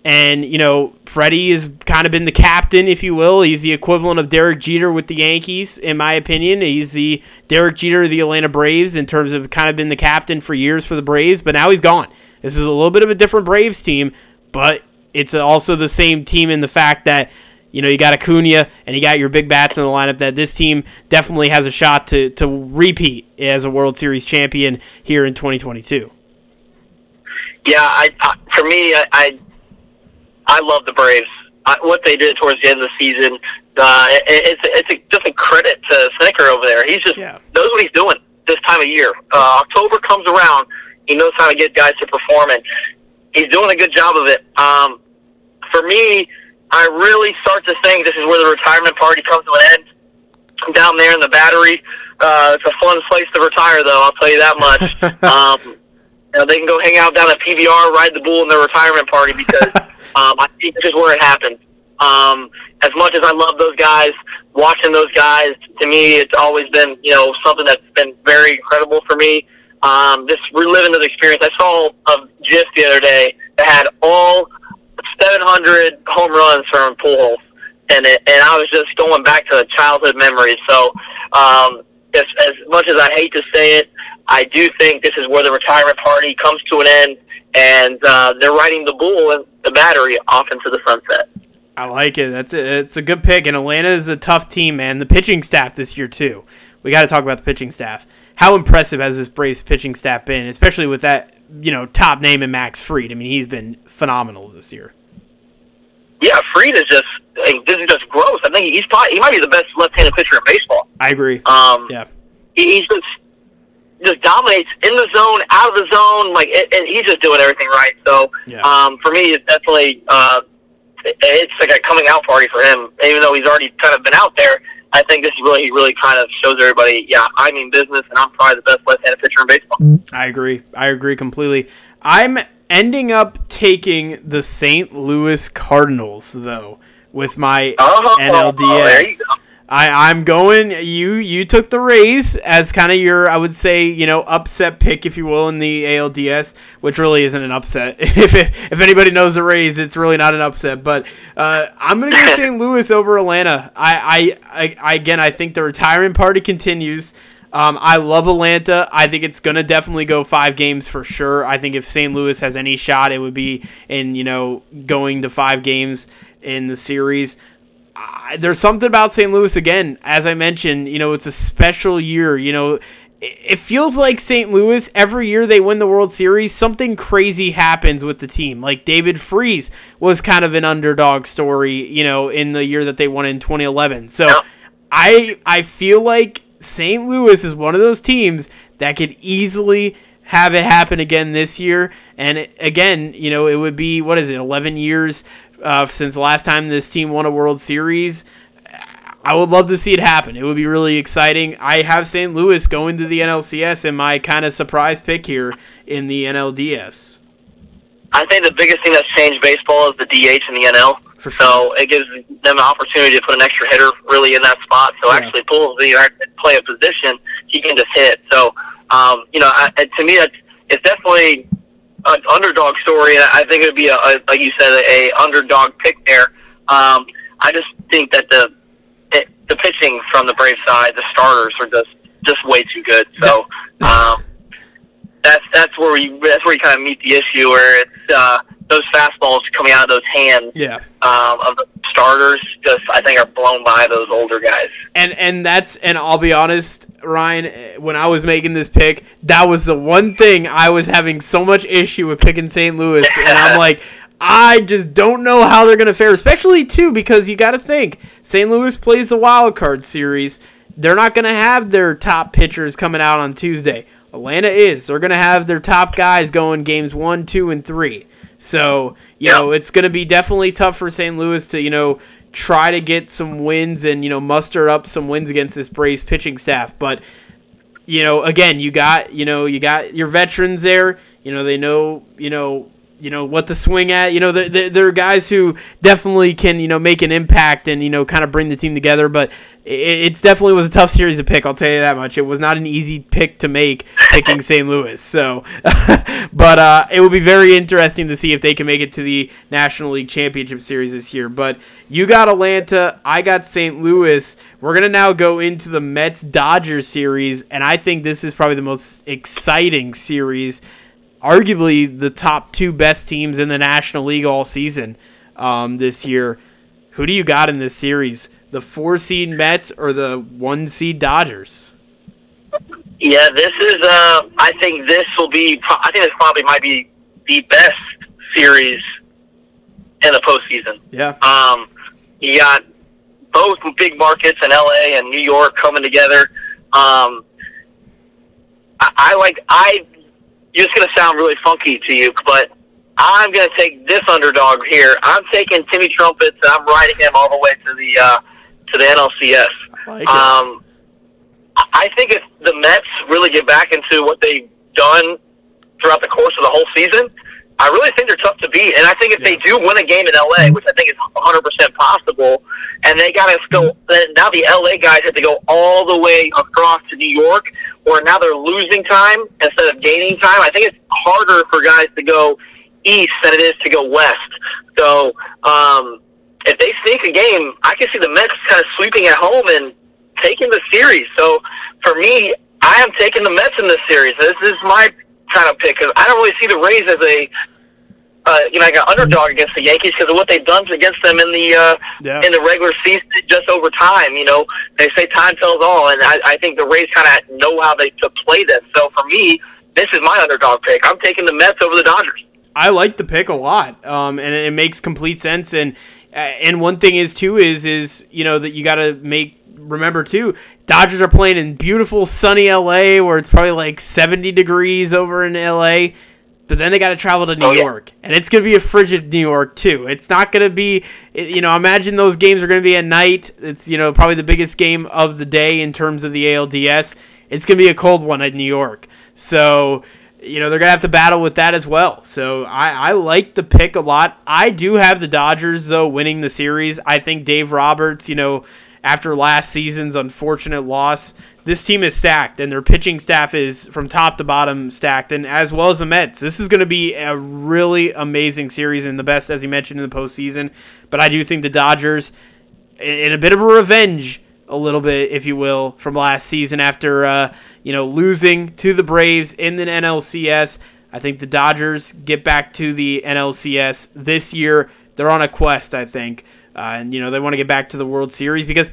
[SPEAKER 1] and you know Freddie has kind of been the captain, if you will. He's the equivalent of Derek Jeter with the Yankees, in my opinion. He's the Derek Jeter of the Atlanta Braves in terms of kind of been the captain for years for the Braves, but now he's gone. This is a little bit of a different Braves team, but it's also the same team in the fact that you know, you got Acuna and you got your big bats in the lineup that this team definitely has a shot to, to repeat as a World Series champion here in 2022.
[SPEAKER 2] Yeah, I, I for me, I, I, I love the Braves. I, what they did towards the end of the season, uh, it, it's it's a, just a credit to Snitker over there. He's just yeah. knows what he's doing this time of year. Uh, October comes around, he knows how to get guys to perform, and he's doing a good job of it. Um, for me, I really start to think this is where the retirement party comes to an end. Down there in the battery, uh, it's a fun place to retire, though. I'll tell you that much. um, you know, they can go hang out down at PBR, ride the bull in their retirement party because um, I think this is where it happens. Um, as much as I love those guys, watching those guys, to me, it's always been you know something that's been very incredible for me. Um, just reliving the experience. I saw a GIF the other day that had all 700 home runs from Pujols, and it, and I was just going back to childhood memories. So, um, as, as much as I hate to say it, I do think this is where the retirement party comes to an end, and uh, they're riding the bull and the battery off into the sunset.
[SPEAKER 1] I like it. That's it. It's a good pick, and Atlanta is a tough team, man. The pitching staff this year too. We got to talk about the pitching staff. How impressive has this Braves pitching staff been, especially with that you know top name in Max Fried? I mean, he's been phenomenal this year.
[SPEAKER 2] Yeah, Fried is just like, this is just gross. I think he's probably he might be the best left-handed pitcher in baseball.
[SPEAKER 1] I agree.
[SPEAKER 2] Um,
[SPEAKER 1] yeah,
[SPEAKER 2] he, he's just just dominates in the zone, out of the zone, like and he's just doing everything right. So yeah. um, for me, it's definitely uh, it's like a coming out party for him. Even though he's already kind of been out there, I think this is really he really kind of shows everybody. Yeah, I mean business, and I'm probably the best left-handed pitcher in baseball.
[SPEAKER 1] I agree. I agree completely. I'm ending up taking the St. Louis Cardinals though with my oh, NLDS. I, I'm going. You you took the Rays as kind of your I would say you know upset pick if you will in the ALDS, which really isn't an upset. if it, if anybody knows the Rays, it's really not an upset. But uh, I'm gonna go St. Louis over Atlanta. I, I, I again I think the retirement party continues. Um, I love Atlanta. I think it's going to definitely go five games for sure. I think if St. Louis has any shot, it would be in, you know, going to five games in the series. Uh, there's something about St. Louis, again, as I mentioned, you know, it's a special year. You know, it feels like St. Louis, every year they win the World Series, something crazy happens with the team. Like David Freese was kind of an underdog story, you know, in the year that they won in 2011. So I I feel like St. Louis is one of those teams that could easily have it happen again this year. And again, you know, it would be what is it, 11 years uh, since the last time this team won a World Series. I would love to see it happen. It would be really exciting. I have St. Louis going to the NLCS in my kind of surprise pick here in the NLDS.
[SPEAKER 2] I think the biggest thing that's changed baseball is the DH in the NL. For sure. So it gives them an opportunity to put an extra hitter really in that spot. So yeah. actually, Pujols the play a position he can just hit. So um, you know, I, to me, that's it's definitely an underdog story. And I think it would be a, a like you said, a, a underdog pick there. Um, I just think that the it, the pitching from the Brave side, the starters are just just way too good. So. Um, that's that's where we that's where you kind of meet the issue where it's uh, those fastballs coming out of those hands
[SPEAKER 1] Yeah.
[SPEAKER 2] um, of the starters just I think are blown by those older guys.
[SPEAKER 1] And and that's and I'll be honest, Ryan, when I was making this pick, that was the one thing I was having so much issue with picking St. Louis, and I'm like. I just don't know how they're going to fare, especially too because you got to think St. Louis plays the wild card series. They're not going to have their top pitchers coming out on Tuesday. Atlanta is. They're going to have their top guys going games one, two, and three. So you
[SPEAKER 2] Yep.
[SPEAKER 1] know it's going to be definitely tough for St. Louis to you know try to get some wins and you know muster up some wins against this Braves pitching staff. But you know, again, you got you know you got your veterans there. You know they know you know you know what to swing at. You know they're, they're, they're guys who definitely can you know make an impact and you know kind of bring the team together. But it, it's definitely was a tough series to pick. I'll tell you that much. It was not an easy pick to make picking St. Louis. So, but uh, it will be very interesting to see if they can make it to the National League Championship Series this year. But you got Atlanta, I got St. Louis. We're gonna now go into the Mets Dodgers series, and I think this is probably the most exciting series arguably the top two best teams in the National League all season um, this year. Who do you got in this series? The four seed Mets or the one seed Dodgers?
[SPEAKER 2] Yeah, this is. Uh, I think this will be. I think this probably might be the best series in the postseason.
[SPEAKER 1] Yeah.
[SPEAKER 2] Um, you got both big markets in LA and New York coming together. Um, I, I like. I. It's going to sound really funky to you, but I'm going to take this underdog here. I'm taking Timmy Trumpets, and I'm riding him all the way to the uh, to the NLCS.
[SPEAKER 1] I like.
[SPEAKER 2] Um, I think if the Mets really get back into what they've done throughout the course of the whole season, I really think they're tough to beat. And I think if they do win a game in LA, which I think is 100% possible, and they got to go, then now the LA guys have to go all the way across to New York, or now they're losing time instead of gaining time. I think it's harder for guys to go east than it is to go west. So, um, if they sneak a game, I can see the Mets kind of sweeping at home and taking the series. So for me, I am taking the Mets in this series. This is my kind of pick because I don't really see the Rays as a uh, you know like an underdog against the Yankees because of what they've done against them in the uh,
[SPEAKER 1] Yeah.
[SPEAKER 2] in the regular season just over time. You know they say time tells all, and I, I think the Rays kind of know how they to play this. So for me, this is my underdog pick. I'm taking the Mets over the Dodgers.
[SPEAKER 1] I like the pick a lot, um, and it makes complete sense. And uh, and one thing is too is is you know that you got to make remember too. Dodgers are playing in beautiful sunny LA, where it's probably like seventy degrees over in LA. But then they got to travel to New
[SPEAKER 2] Oh, yeah.
[SPEAKER 1] York, and it's going to be a frigid New York too. It's not going to be, you know, imagine those games are going to be at night. It's you know probably the biggest game of the day in terms of the ALDS. It's going to be a cold one at New York, so you know they're gonna have to battle with that as well. So I, I like the pick a lot. I do have the Dodgers though winning the series. I think Dave Roberts, you know, after last season's unfortunate loss, this team is stacked and their pitching staff is from top to bottom stacked, and as well as the Mets. This is gonna be a really amazing series and the best, as you mentioned, in the postseason. But I do think the Dodgers, in in a bit of a revenge a little bit, if you will, from last season after uh, you know losing to the Braves in the NLCS. I think the Dodgers get back to the NLCS this year. They're on a quest, I think, uh, and you know they want to get back to the World Series because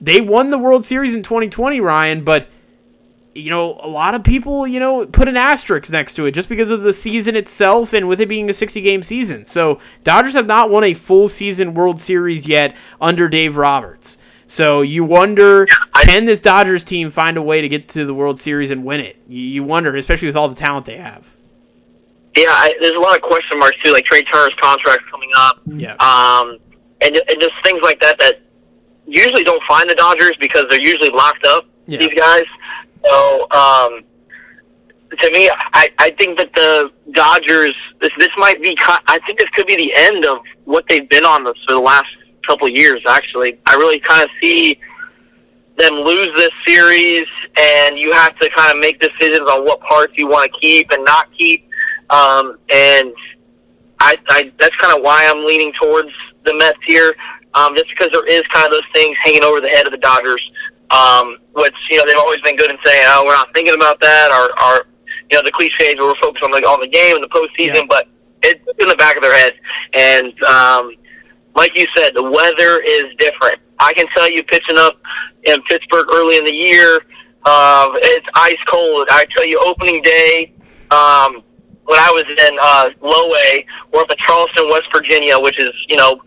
[SPEAKER 1] they won the World Series in 2020, Ryan. But you know a lot of people, you know, put an asterisk next to it just because of the season itself and with it being a 60 game season. So Dodgers have not won a full season World Series yet under Dave Roberts. So you wonder, can this Dodgers team find a way to get to the World Series and win it? You, wonder, especially with all the talent they have.
[SPEAKER 2] Yeah, I, there's a lot of question marks too, like Trea Turner's contract coming up.
[SPEAKER 1] Yeah.
[SPEAKER 2] um, and, and just things like that that usually don't find the Dodgers because they're usually locked up.
[SPEAKER 1] Yeah.
[SPEAKER 2] These guys. So um, to me, I, I think that the Dodgers this this might be I think this could be the end of what they've been on this for the last couple of years. Actually, I really kind of see them lose this series, and you have to kind of make decisions on what parts you want to keep and not keep. Um, and I, I that's kind of why I'm leaning towards the Mets here, um, just because there is kind of those things hanging over the head of the Dodgers, um, which you know they've always been good in saying, "Oh, we're not thinking about that," or, or you know the cliches where we're focused on the on the game and the postseason,
[SPEAKER 1] Yeah.
[SPEAKER 2] but it's in the back of their heads. And um, like you said, the weather is different. I can tell you, pitching up in Pittsburgh early in the year, uh, it's ice cold. I tell you, opening day. Um, when I was in uh, Low A, we're up in Charleston, West Virginia, which is you know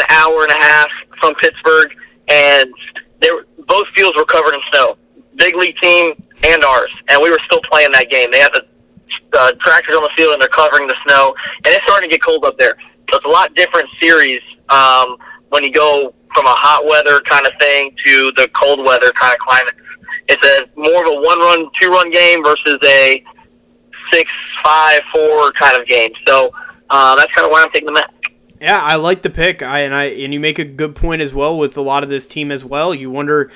[SPEAKER 2] an hour and a half from Pittsburgh, and they were, both fields were covered in snow. Big league team and ours, and we were still playing that game. They had the uh, tractors on the field, and they're covering the snow, and it's starting to get cold up there. So it's a lot different series um, when you go from a hot weather kind of thing to the cold weather kind of climate. It's a more of a one-run, two-run game versus a six, five, four kind of game. So uh, that's kind of why I'm taking the Mets.
[SPEAKER 1] Yeah, I like the pick. I and I and you make a good point as well with a lot of this team as well. You wonder,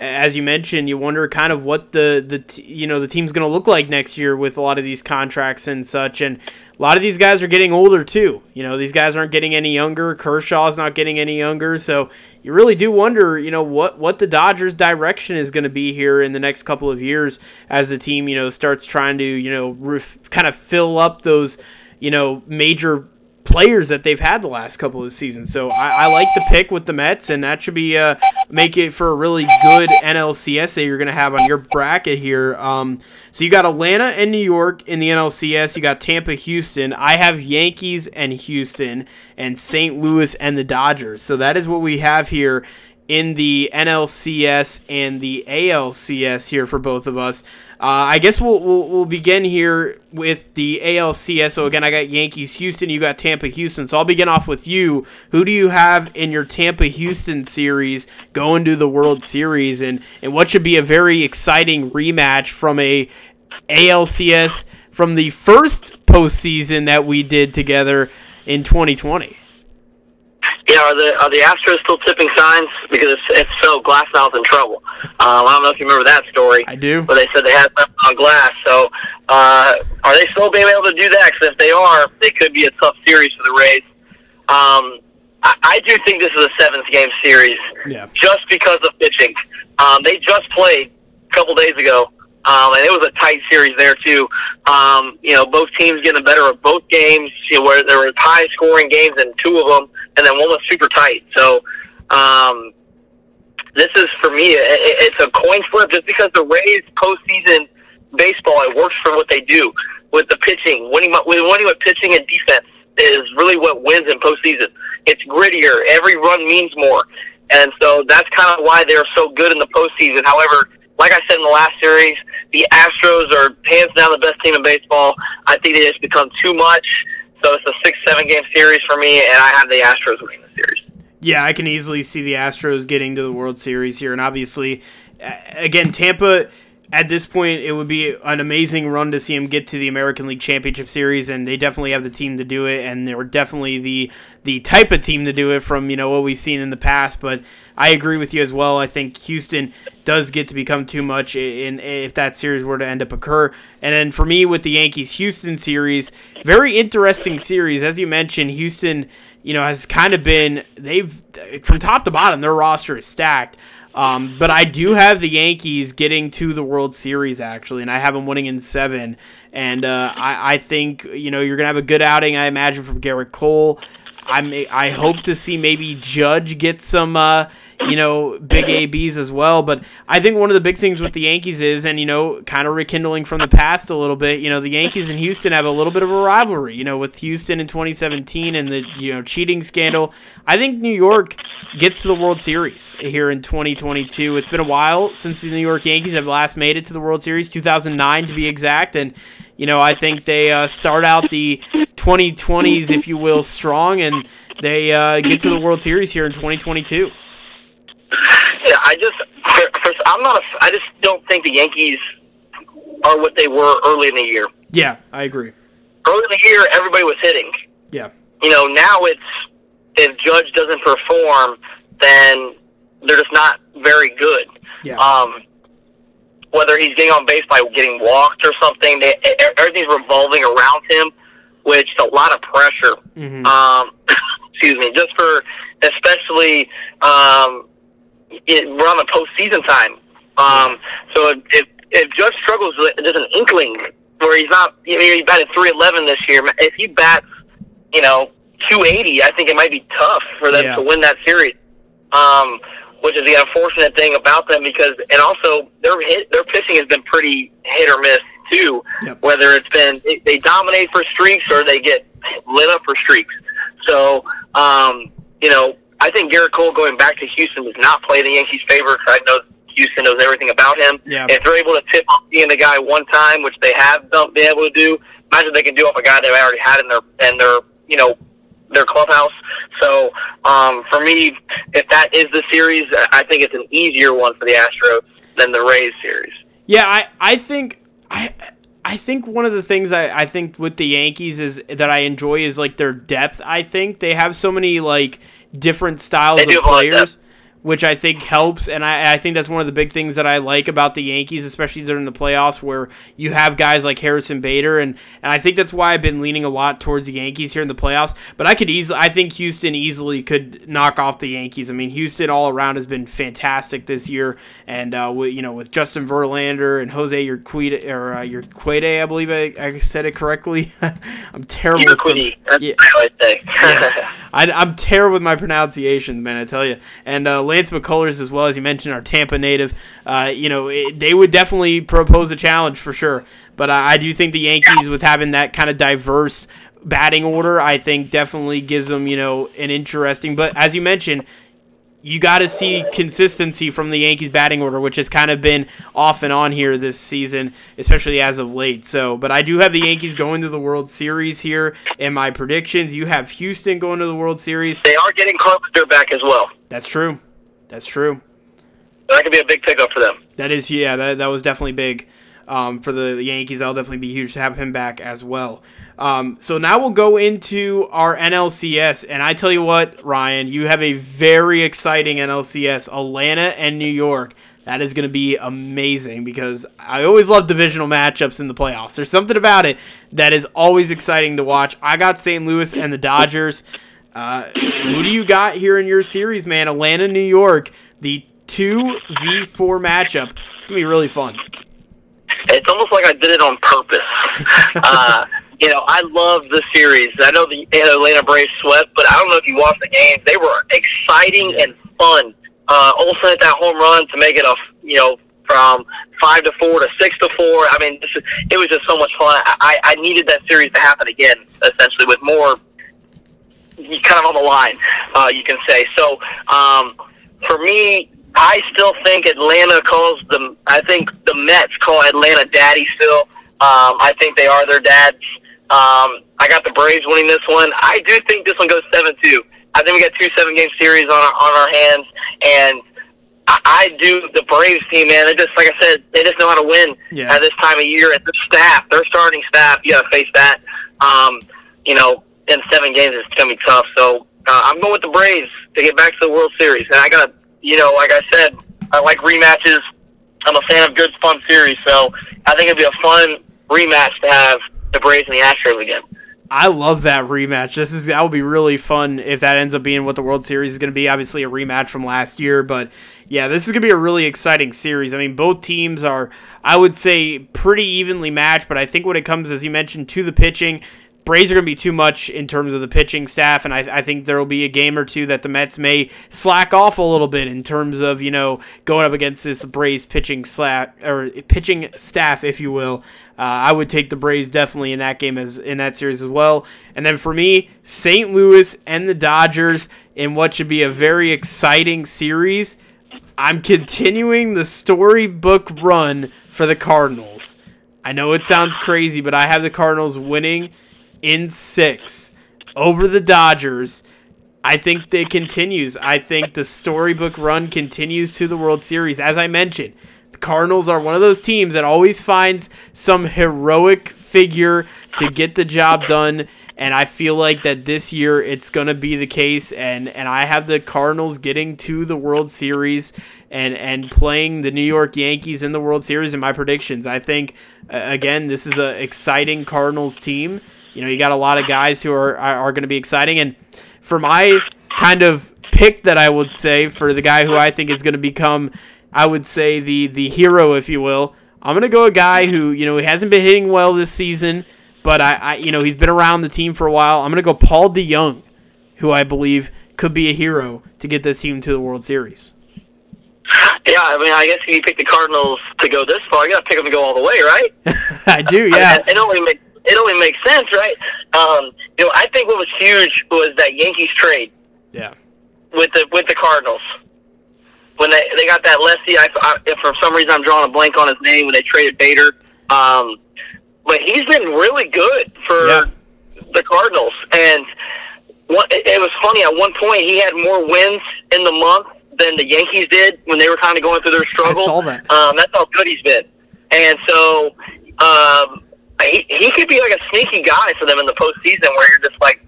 [SPEAKER 1] as you mentioned, you wonder kind of what the the you know the team's going to look like next year with a lot of these contracts and such. And a lot of these guys are getting older too. You know, these guys aren't getting any younger. Kershaw's not getting any younger. So you really do wonder, you know, what what the Dodgers' direction is going to be here in the next couple of years as the team, you know, starts trying to you know kind of fill up those you know major players that they've had the last couple of seasons. So I, I like the pick with the Mets, and that should be uh, make it for a really good NLCS that you're going to have on your bracket here. Um, so you got Atlanta and New York in the NLCS. You got Tampa, Houston. I have Yankees and Houston, and St. Louis and the Dodgers. So that is what we have here in the NLCS and the ALCS here for both of us. Uh, I guess we'll, we'll we'll begin here with the ALCS. So again, I got Yankees, Houston. You got Tampa, Houston. So I'll begin off with you. Who do you have in your Tampa, Houston series going to the World Series, and and what should be a very exciting rematch from a ALCS from the first postseason that we did together in 2020?
[SPEAKER 2] Yeah, are the are the Astros still tipping signs? Because it's, it's so Glasnow's in trouble. Um, I don't know if you remember that story.
[SPEAKER 1] I do.
[SPEAKER 2] Where they said they had something on glass. So uh, are they still being able to do that? Because if they are, they could be a tough series for the Rays. Um, I, I do think this is a seventh game series.
[SPEAKER 1] Yeah.
[SPEAKER 2] Just because of pitching. Um, they just played a couple days ago. Um, and it was a tight series there too. Um, you know, both teams getting the better of both games. You know, where there were high scoring games in two of them, and then one was super tight. So, um, this is for me. It, it- it's a coin flip, just because the Rays postseason baseball it works for what they do with the pitching. Winning, with winning with pitching and defense is really what wins in postseason. It's grittier. Every run means more, and so that's kind of why they're so good in the postseason. However, like I said in the last series, the Astros are hands down the best team in baseball. I think they just become too much. So it's a six, seven game series for me, and I have the Astros winning the series.
[SPEAKER 1] Yeah, I can easily see the Astros getting to the World Series here, and obviously, again, Tampa. At this point, it would be an amazing run to see them get to the American League Championship Series, and they definitely have the team to do it, and they're definitely the the type of team to do it from you know what we've seen in the past. But I agree with you as well. I think Houston does get to become too much in, if that series were to end up occur. And then for me with the Yankees Houston series, very interesting series as you mentioned. Houston, you know, has kind of been they've from top to bottom their roster is stacked. Um, but I do have the Yankees getting to the World Series actually, and I have them winning in seven. And uh, I, I think you know you're gonna have a good outing, I imagine, from Gerrit Cole. I may, I hope to see maybe Judge get some uh, you know big ABs as well. But I think one of the big things with the Yankees is, and you know, kind of rekindling from the past a little bit. You know, the Yankees and Houston have a little bit of a rivalry. You know, with Houston in 2017 and the you know cheating scandal. I think New York gets to the World Series here in 2022. It's been a while since the New York Yankees have last made it to the World Series, 2009 to be exact, and you know, I think they uh, start out the 2020s, if you will, strong, and they uh, get to the World Series here in 2022.
[SPEAKER 2] Yeah, I just, for, for, I'm not. A, I just don't think the Yankees are what they were early in the year.
[SPEAKER 1] Yeah, I agree.
[SPEAKER 2] Early in the year, everybody was hitting.
[SPEAKER 1] Yeah,
[SPEAKER 2] You know, now it's if Judge doesn't perform, then they're just not very good.
[SPEAKER 1] yeah,
[SPEAKER 2] Um, whether he's getting on base by getting walked or something, they, everything's revolving around him, which is a lot of pressure.
[SPEAKER 1] hmm
[SPEAKER 2] Um, excuse me, just for especially um, it, around the postseason time. Um, so if, if if Judge struggles, with- there's an inkling where he's not. You know, he batted 311 this year. If he bats, you know, 280, I think it might be tough for them
[SPEAKER 1] Yeah.
[SPEAKER 2] to win that series. Um, which is the unfortunate thing about them because, and also their hit, their pitching has been pretty hit or miss too.
[SPEAKER 1] Yep.
[SPEAKER 2] Whether it's been they- they dominate for streaks or they get lit up for streaks. So, um, you know, I think Gerrit Cole going back to Houston does not play the Yankees' favor because I know Houston knows everything about him.
[SPEAKER 1] Yeah.
[SPEAKER 2] If they're able to tip off being the guy one time, which they have been able to do, imagine they can do off a guy they already had in their in their you know their clubhouse. So um, for me, if that is the series, I think it's an easier one for the Astros than the Rays series.
[SPEAKER 1] Yeah, I, I think I I think one of the things I, I think with the Yankees is that I enjoy is like their depth. I think they have so many like different styles of
[SPEAKER 2] lot of
[SPEAKER 1] players. Which I think helps, and I, I think that's one of the big things that I like about the Yankees, especially during the playoffs, where you have guys like Harrison Bader, and, and I think that's why I've been leaning a lot towards the Yankees here in the playoffs. But I could easily, I think Houston easily could knock off the Yankees. I mean, Houston all around has been fantastic this year, and uh, with, you know with Justin Verlander and Jose Urquidy, or uh, Urquidy, I believe I, I said it correctly. I'm terrible. with-
[SPEAKER 2] Urquidy, that's
[SPEAKER 1] Yeah.
[SPEAKER 2] what I would say.
[SPEAKER 1] Yes. I, I'm terrible with my pronunciations, man. I tell you. And uh, Lance McCullers, as well as you mentioned, our Tampa native. Uh, you know, it, they would definitely propose a challenge for sure. But I, I do think the Yankees, with having that kind of diverse batting order, I think definitely gives them, you know, an interesting. But as you mentioned, you got to see consistency from the Yankees batting order, which has kind of been off and on here this season, especially as of late. So, but I do have the Yankees going to the World Series here in my predictions. You have Houston going to the World Series.
[SPEAKER 2] they are getting Carpenter back as well.
[SPEAKER 1] That's true. That's true.
[SPEAKER 2] That could be a big pickup for them.
[SPEAKER 1] That is, yeah, that, that was definitely big um, for the Yankees. That'll definitely be huge to have him back as well. Um, so now we'll go into our NLCS, and I tell you what, Ryan, you have a very exciting NLCS, Atlanta and New York. That is going to be amazing because I always love divisional matchups in the playoffs. There's something about it that is always exciting to watch. I got St. Louis and the Dodgers. Uh, who do you got here in your series, man? Atlanta, New York, the 2v4 matchup. It's going to be really fun.
[SPEAKER 2] It's almost like I did it on purpose. uh, you know, I love the series. I know the Atlanta Braves swept, but I don't know if you watched the games. They were exciting
[SPEAKER 1] Yeah.
[SPEAKER 2] and fun. Uh, Olson at that home run to make it a, you know, from five to four to six to four. I mean, this is, it was just so much fun. I, I needed that series to happen again, essentially, with more kind of on the line, uh, you can say. So, um, for me, I still think Atlanta calls them. I think the Mets call Atlanta daddy still. Um, I think they are their dads. Um, I got the Braves winning this one. I do think this one goes seven two. I think we got two seven game series on our on our hands, and I, I do the Braves team, man. They just like I said, they just know how to win
[SPEAKER 1] Yeah.
[SPEAKER 2] at this time of year. And the staff, their starting staff, you got to face that. Um, you know, in seven games, it's gonna be tough. So uh, I'm going with the Braves to get back to the World Series, and I got you know, like I said, I like rematches. I'm a fan of good, fun series, so I think it'd be a fun rematch to have the Braves and the Astros again.
[SPEAKER 1] I love that rematch. This is that would be really fun if that ends up being what the World Series is going to be. Obviously, a rematch from last year, but yeah, this is going to be a really exciting series. I mean, both teams are, I would say, pretty evenly matched. But I think when it comes, as you mentioned, to the pitching, Braves are going to be too much in terms of the pitching staff, and I, I think there will be a game or two that the Mets may slack off a little bit in terms of you know going up against this Braves pitching slack or pitching staff, if you will. Uh, I would take the Braves definitely in that game as in that series as well. And then for me, St. Louis and the Dodgers in what should be a very exciting series. I'm continuing the storybook run for the Cardinals. I know it sounds crazy, but I have the Cardinals winning in six over the Dodgers. I think it continues. I think the storybook run continues to the World Series. As I mentioned, the Cardinals are one of those teams that always finds some heroic figure to get the job done. And I feel like that this year it's going to be the case. And, and I have the Cardinals getting to the World Series and, and playing the New York Yankees in the World Series in my predictions. I think, again, this is an exciting Cardinals team. You know, you got a lot of guys who are, are, are going to be exciting. And for my kind of pick that I would say for the guy who I think is going to become, I would say, the, the hero, if you will, I'm gonna go a guy who you know he hasn't been hitting well this season, but I, I you know he's been around the team for a while. I'm gonna go Paul DeJong, who I believe could be a hero to get this team to the World Series.
[SPEAKER 2] Yeah, I mean, I guess if you pick the Cardinals to go this far, you got to pick them to go all the way, right?
[SPEAKER 1] I do, yeah.
[SPEAKER 2] I mean, it only makes it only makes sense, right? Um, you know, I think what was huge was that Yankees trade.
[SPEAKER 1] Yeah.
[SPEAKER 2] With the with the Cardinals, when they they got that lefty, I, I for some reason I'm drawing a blank on his name when they traded Bader. Um, but he's been really good for
[SPEAKER 1] Yeah.
[SPEAKER 2] the Cardinals, and one, it, it was funny. At one point, he had more wins in the month than the Yankees did when they were kind of going through their struggle.
[SPEAKER 1] saw that.
[SPEAKER 2] Um, that's how good he's been, and so um, he he could be like a sneaky guy for them in the postseason, where you're just like,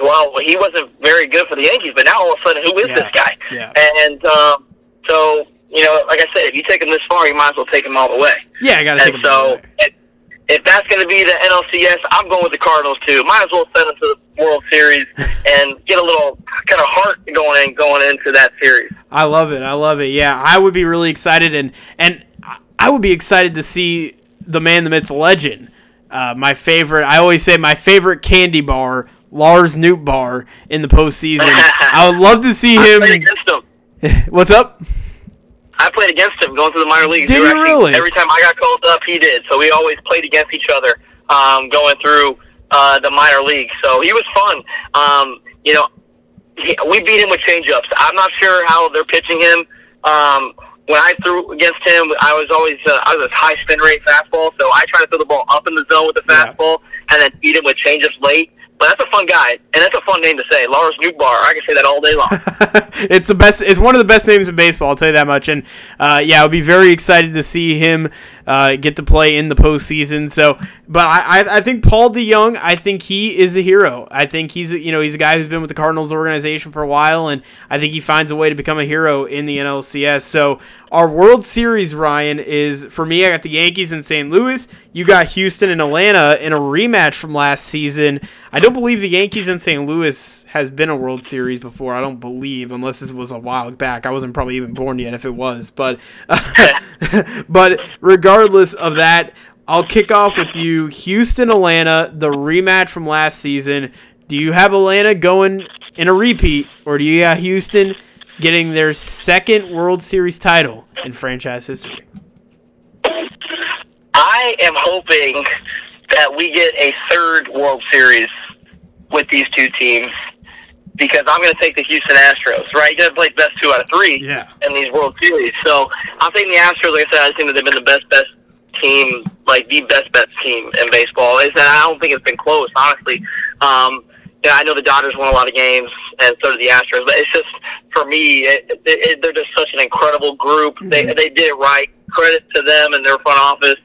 [SPEAKER 2] well, he wasn't very good for the Yankees, but now all of a sudden, who is
[SPEAKER 1] Yeah.
[SPEAKER 2] this guy?
[SPEAKER 1] Yeah.
[SPEAKER 2] And um, so you know, like I said, if you take him this far, you might as well take him all the way.
[SPEAKER 1] Yeah, I gotta take
[SPEAKER 2] And
[SPEAKER 1] him.
[SPEAKER 2] so, if, if that's going to be the NLCS, I'm going with the Cardinals too. Might as well send them to the World Series and get a little kind of heart going in going into that series.
[SPEAKER 1] I love it. I love it. Yeah, I would be really excited, and and I would be excited to see the man, the myth, the legend. Uh, my favorite. I always say my favorite candy bar, Lars Nootbaar in the postseason. I would love to see him.
[SPEAKER 2] against him.
[SPEAKER 1] What's up?
[SPEAKER 2] I played against him going to the minor leagues.
[SPEAKER 1] Did you
[SPEAKER 2] actually-
[SPEAKER 1] really?
[SPEAKER 2] Every time I got called up, he did. So we always played against each other um, going through uh, the minor leagues. So he was fun. Um, you know, he, we beat him with changeups. I'm not sure how they're pitching him. Um, when I threw against him, I was always uh, I was a high spin rate fastball, so I try to throw the ball up in the zone with the
[SPEAKER 1] Yeah.
[SPEAKER 2] fastball and then beat him with changeups late. But that's a fun guy, and that's a fun name to say, Lars Nootbaar. I can say that all day long.
[SPEAKER 1] it's the best. It's one of the best names in baseball. I'll tell you that much. And uh, yeah, I'll be very excited to see him uh, get to play in the postseason. So, but I, I, think Paul DeJong. I think he is a hero. I think he's you know he's a guy who's been with the Cardinals organization for a while, and I think he finds a way to become a hero in the NLCS. So our World Series, Ryan, is for me. I got the Yankees in St. Louis. You got Houston and Atlanta in a rematch from last season. I don't believe the Yankees in St. Louis has been a World Series before. I don't believe, unless this was a while back. I wasn't probably even born yet if it was. But, but regardless of that, I'll kick off with you. Houston, Atlanta, the rematch from last season. Do you have Atlanta going in a repeat, or do you got Houston getting their second World Series title in franchise history?
[SPEAKER 2] I am hoping that we get a third World Series with these two teams because I'm going to take the Houston Astros. Right, you got to play best two out of three
[SPEAKER 1] Yeah.
[SPEAKER 2] in these World Series. So I'm taking the Astros. Like I said, I think that they've been the best, best team, like the best, best team in baseball. Is that I don't think it's been close, honestly. Um, yeah, I know the Dodgers won a lot of games, and so did the Astros. But it's just for me, it, it, it, they're just such an incredible group. They they did it right. Credit to them and their front office.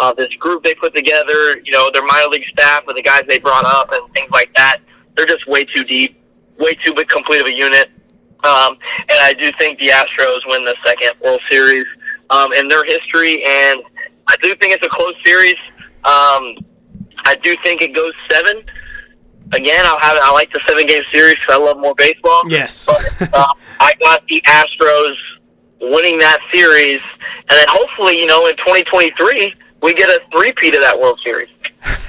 [SPEAKER 2] Uh, this group they put together, you know, their minor league staff and the guys they brought up and things like that. They're just way too deep, way too big, complete of a unit. Um, and I do think the Astros win the second World Series um, in their history, and I do think it's a close series. Um, I do think it goes seven. Again, I'll have I like the seven game series because I love more baseball.
[SPEAKER 1] Yes.
[SPEAKER 2] But uh, I got the Astros winning that series, and then hopefully, you know, in 2023 we get a three-peat of that World Series.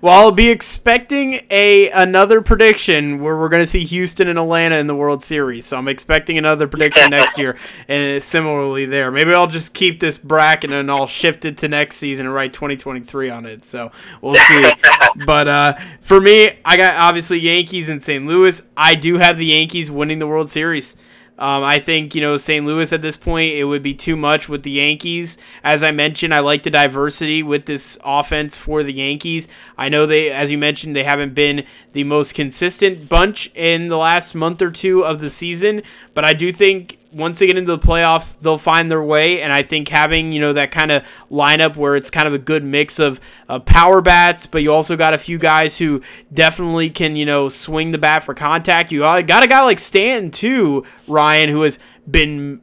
[SPEAKER 1] well, I'll be expecting a another prediction where we're going to see Houston and Atlanta in the World Series. So I'm expecting another prediction next year, and similarly there. Maybe I'll just keep this bracket and I'll shift it to next season and write 2023 on it. So we'll see. but uh, for me, I got obviously Yankees in St. Louis. I do have the Yankees winning the World Series. Um, I think you know St. Louis at this point it would be too much with the Yankees. As I mentioned, I like the diversity with this offense for the Yankees. I know they, as you mentioned, they haven't been the most consistent bunch in the last month or two of the season, but I do think once they get into the playoffs, they'll find their way. And I think having you know that kind of lineup where it's kind of a good mix of uh, power bats, but you also got a few guys who definitely can you know swing the bat for contact. You got a guy like Stanton too, Ryan, who has been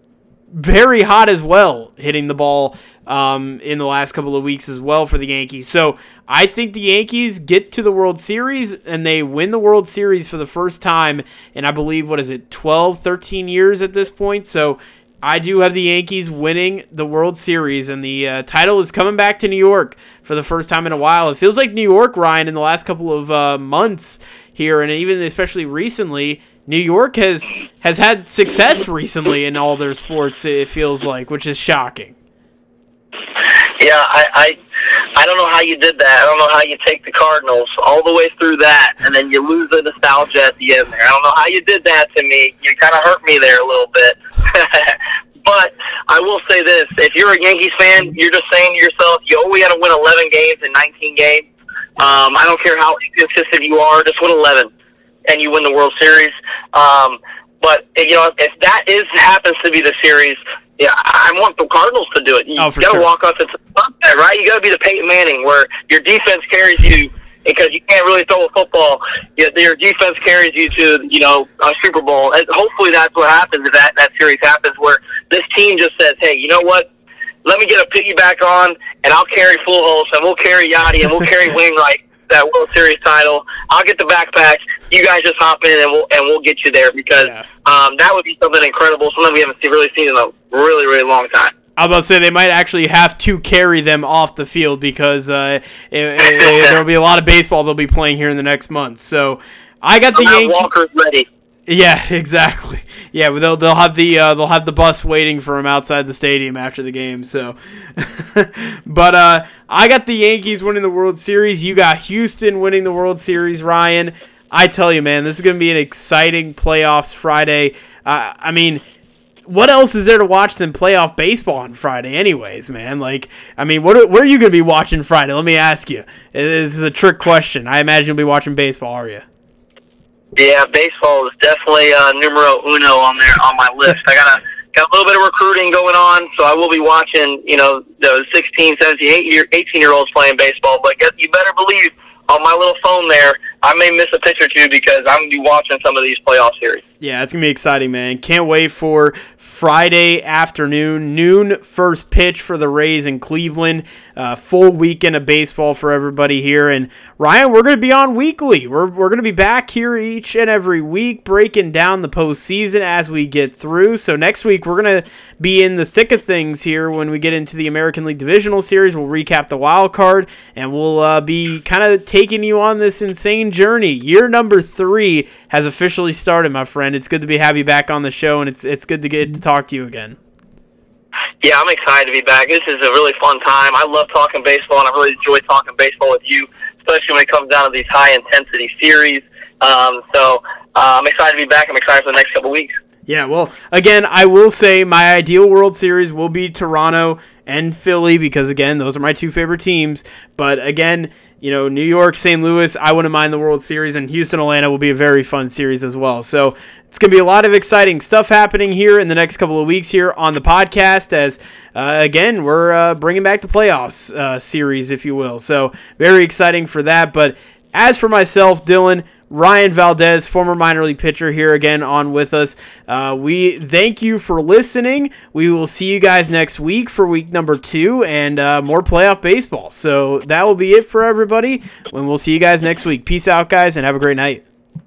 [SPEAKER 1] very hot as well, hitting the ball um, in the last couple of weeks as well for the Yankees. So I think the Yankees get to the World Series and they win the World Series for the first time in, I believe, what is it, 12, 13 years at this point. So I do have the Yankees winning the World Series, and the uh, title is coming back to New York for the first time in a while. It feels like New York, Ryan, in the last couple of uh, months here, and even especially recently, New York has has had success recently in all their sports. It feels like, which is shocking.
[SPEAKER 2] Yeah, I, I I don't know how you did that. I don't know how you take the Cardinals all the way through that, and then you lose the nostalgia at the end there. I don't know how you did that to me. You kind of hurt me there a little bit. but I will say this: if you're a Yankees fan, you're just saying to yourself, you only got to win 11 games in 19 games. Um, I don't care how consistent you are, just win 11, and you win the World Series. Um, but you know, if that is happens to be the series, yeah, I want the Cardinals to do it. You
[SPEAKER 1] oh, got
[SPEAKER 2] to
[SPEAKER 1] sure.
[SPEAKER 2] walk up and sunset, right? You got to be the Peyton Manning, where your defense carries you because you can't really throw a football. Your defense carries you to you know a Super Bowl. And hopefully, that's what happens if that that series happens, where this team just says, "Hey, you know what? Let me get a piggyback on, and I'll carry Pujols, and we'll carry Yadi, and we'll carry Wainwright." That World Series title. I'll get the backpacks. You guys just hop in and we'll and we'll get you there because yeah. um, that would be something incredible. Something we haven't really seen in a really really long time.
[SPEAKER 1] I was about to say they might actually have to carry them off the field because uh, it, it, there will be a lot of baseball they'll be playing here in the next month. So I got the Yankees.
[SPEAKER 2] Walker's ready.
[SPEAKER 1] Yeah, exactly. Yeah, they'll they'll have the uh, they'll have the bus waiting for him outside the stadium after the game. So, but uh, I got the Yankees winning the World Series. You got Houston winning the World Series. Ryan, I tell you, man, this is going to be an exciting playoffs Friday. Uh, I mean, what else is there to watch than playoff baseball on Friday, anyways, man? Like, I mean, what where are you going to be watching Friday? Let me ask you. This is a trick question. I imagine you'll be watching baseball, are you?
[SPEAKER 2] Yeah, baseball is definitely uh, numero uno on there on my list. I got a got a little bit of recruiting going on, so I will be watching. You know, the 16, 17, 18 year, 18 year olds playing baseball. But you better believe on my little phone there, I may miss a pitch or two because I'm gonna be watching some of these playoff series.
[SPEAKER 1] Yeah, it's gonna be exciting, man. Can't wait for Friday afternoon, noon first pitch for the Rays in Cleveland. Uh, full weekend of baseball for everybody here. And Ryan, we're going to be on weekly. We're, we're going to be back here each and every week breaking down the postseason as we get through. So next week, we're going to be in the thick of things here when we get into the American League Divisional Series. We'll recap the wild card and we'll uh, be kind of taking you on this insane journey. Year number three has officially started, my friend. It's good to be have you back on the show, and it's it's good to get to talk to you again.
[SPEAKER 2] Yeah, I'm excited to be back. This is a really fun time. I love talking baseball, and I really enjoy talking baseball with you, especially when it comes down to these high intensity series. Um, so uh, I'm excited to be back. I'm excited for the next couple weeks.
[SPEAKER 1] Yeah, well, again, I will say my ideal World Series will be Toronto and Philly because, again, those are my two favorite teams. But again, you know, New York, St. Louis, I wouldn't mind the World Series, and Houston, Atlanta will be a very fun series as well. So it's going to be a lot of exciting stuff happening here in the next couple of weeks here on the podcast. As uh, again, we're uh, bringing back the playoffs uh, series, if you will. So very exciting for that. But as for myself, Dylan. Ryan Valdes, former minor league pitcher, here again on with us. Uh, we thank you for listening. We will see you guys next week for week number two and uh, more playoff baseball. So that will be it for everybody. And we'll see you guys next week. Peace out, guys, and have a great night.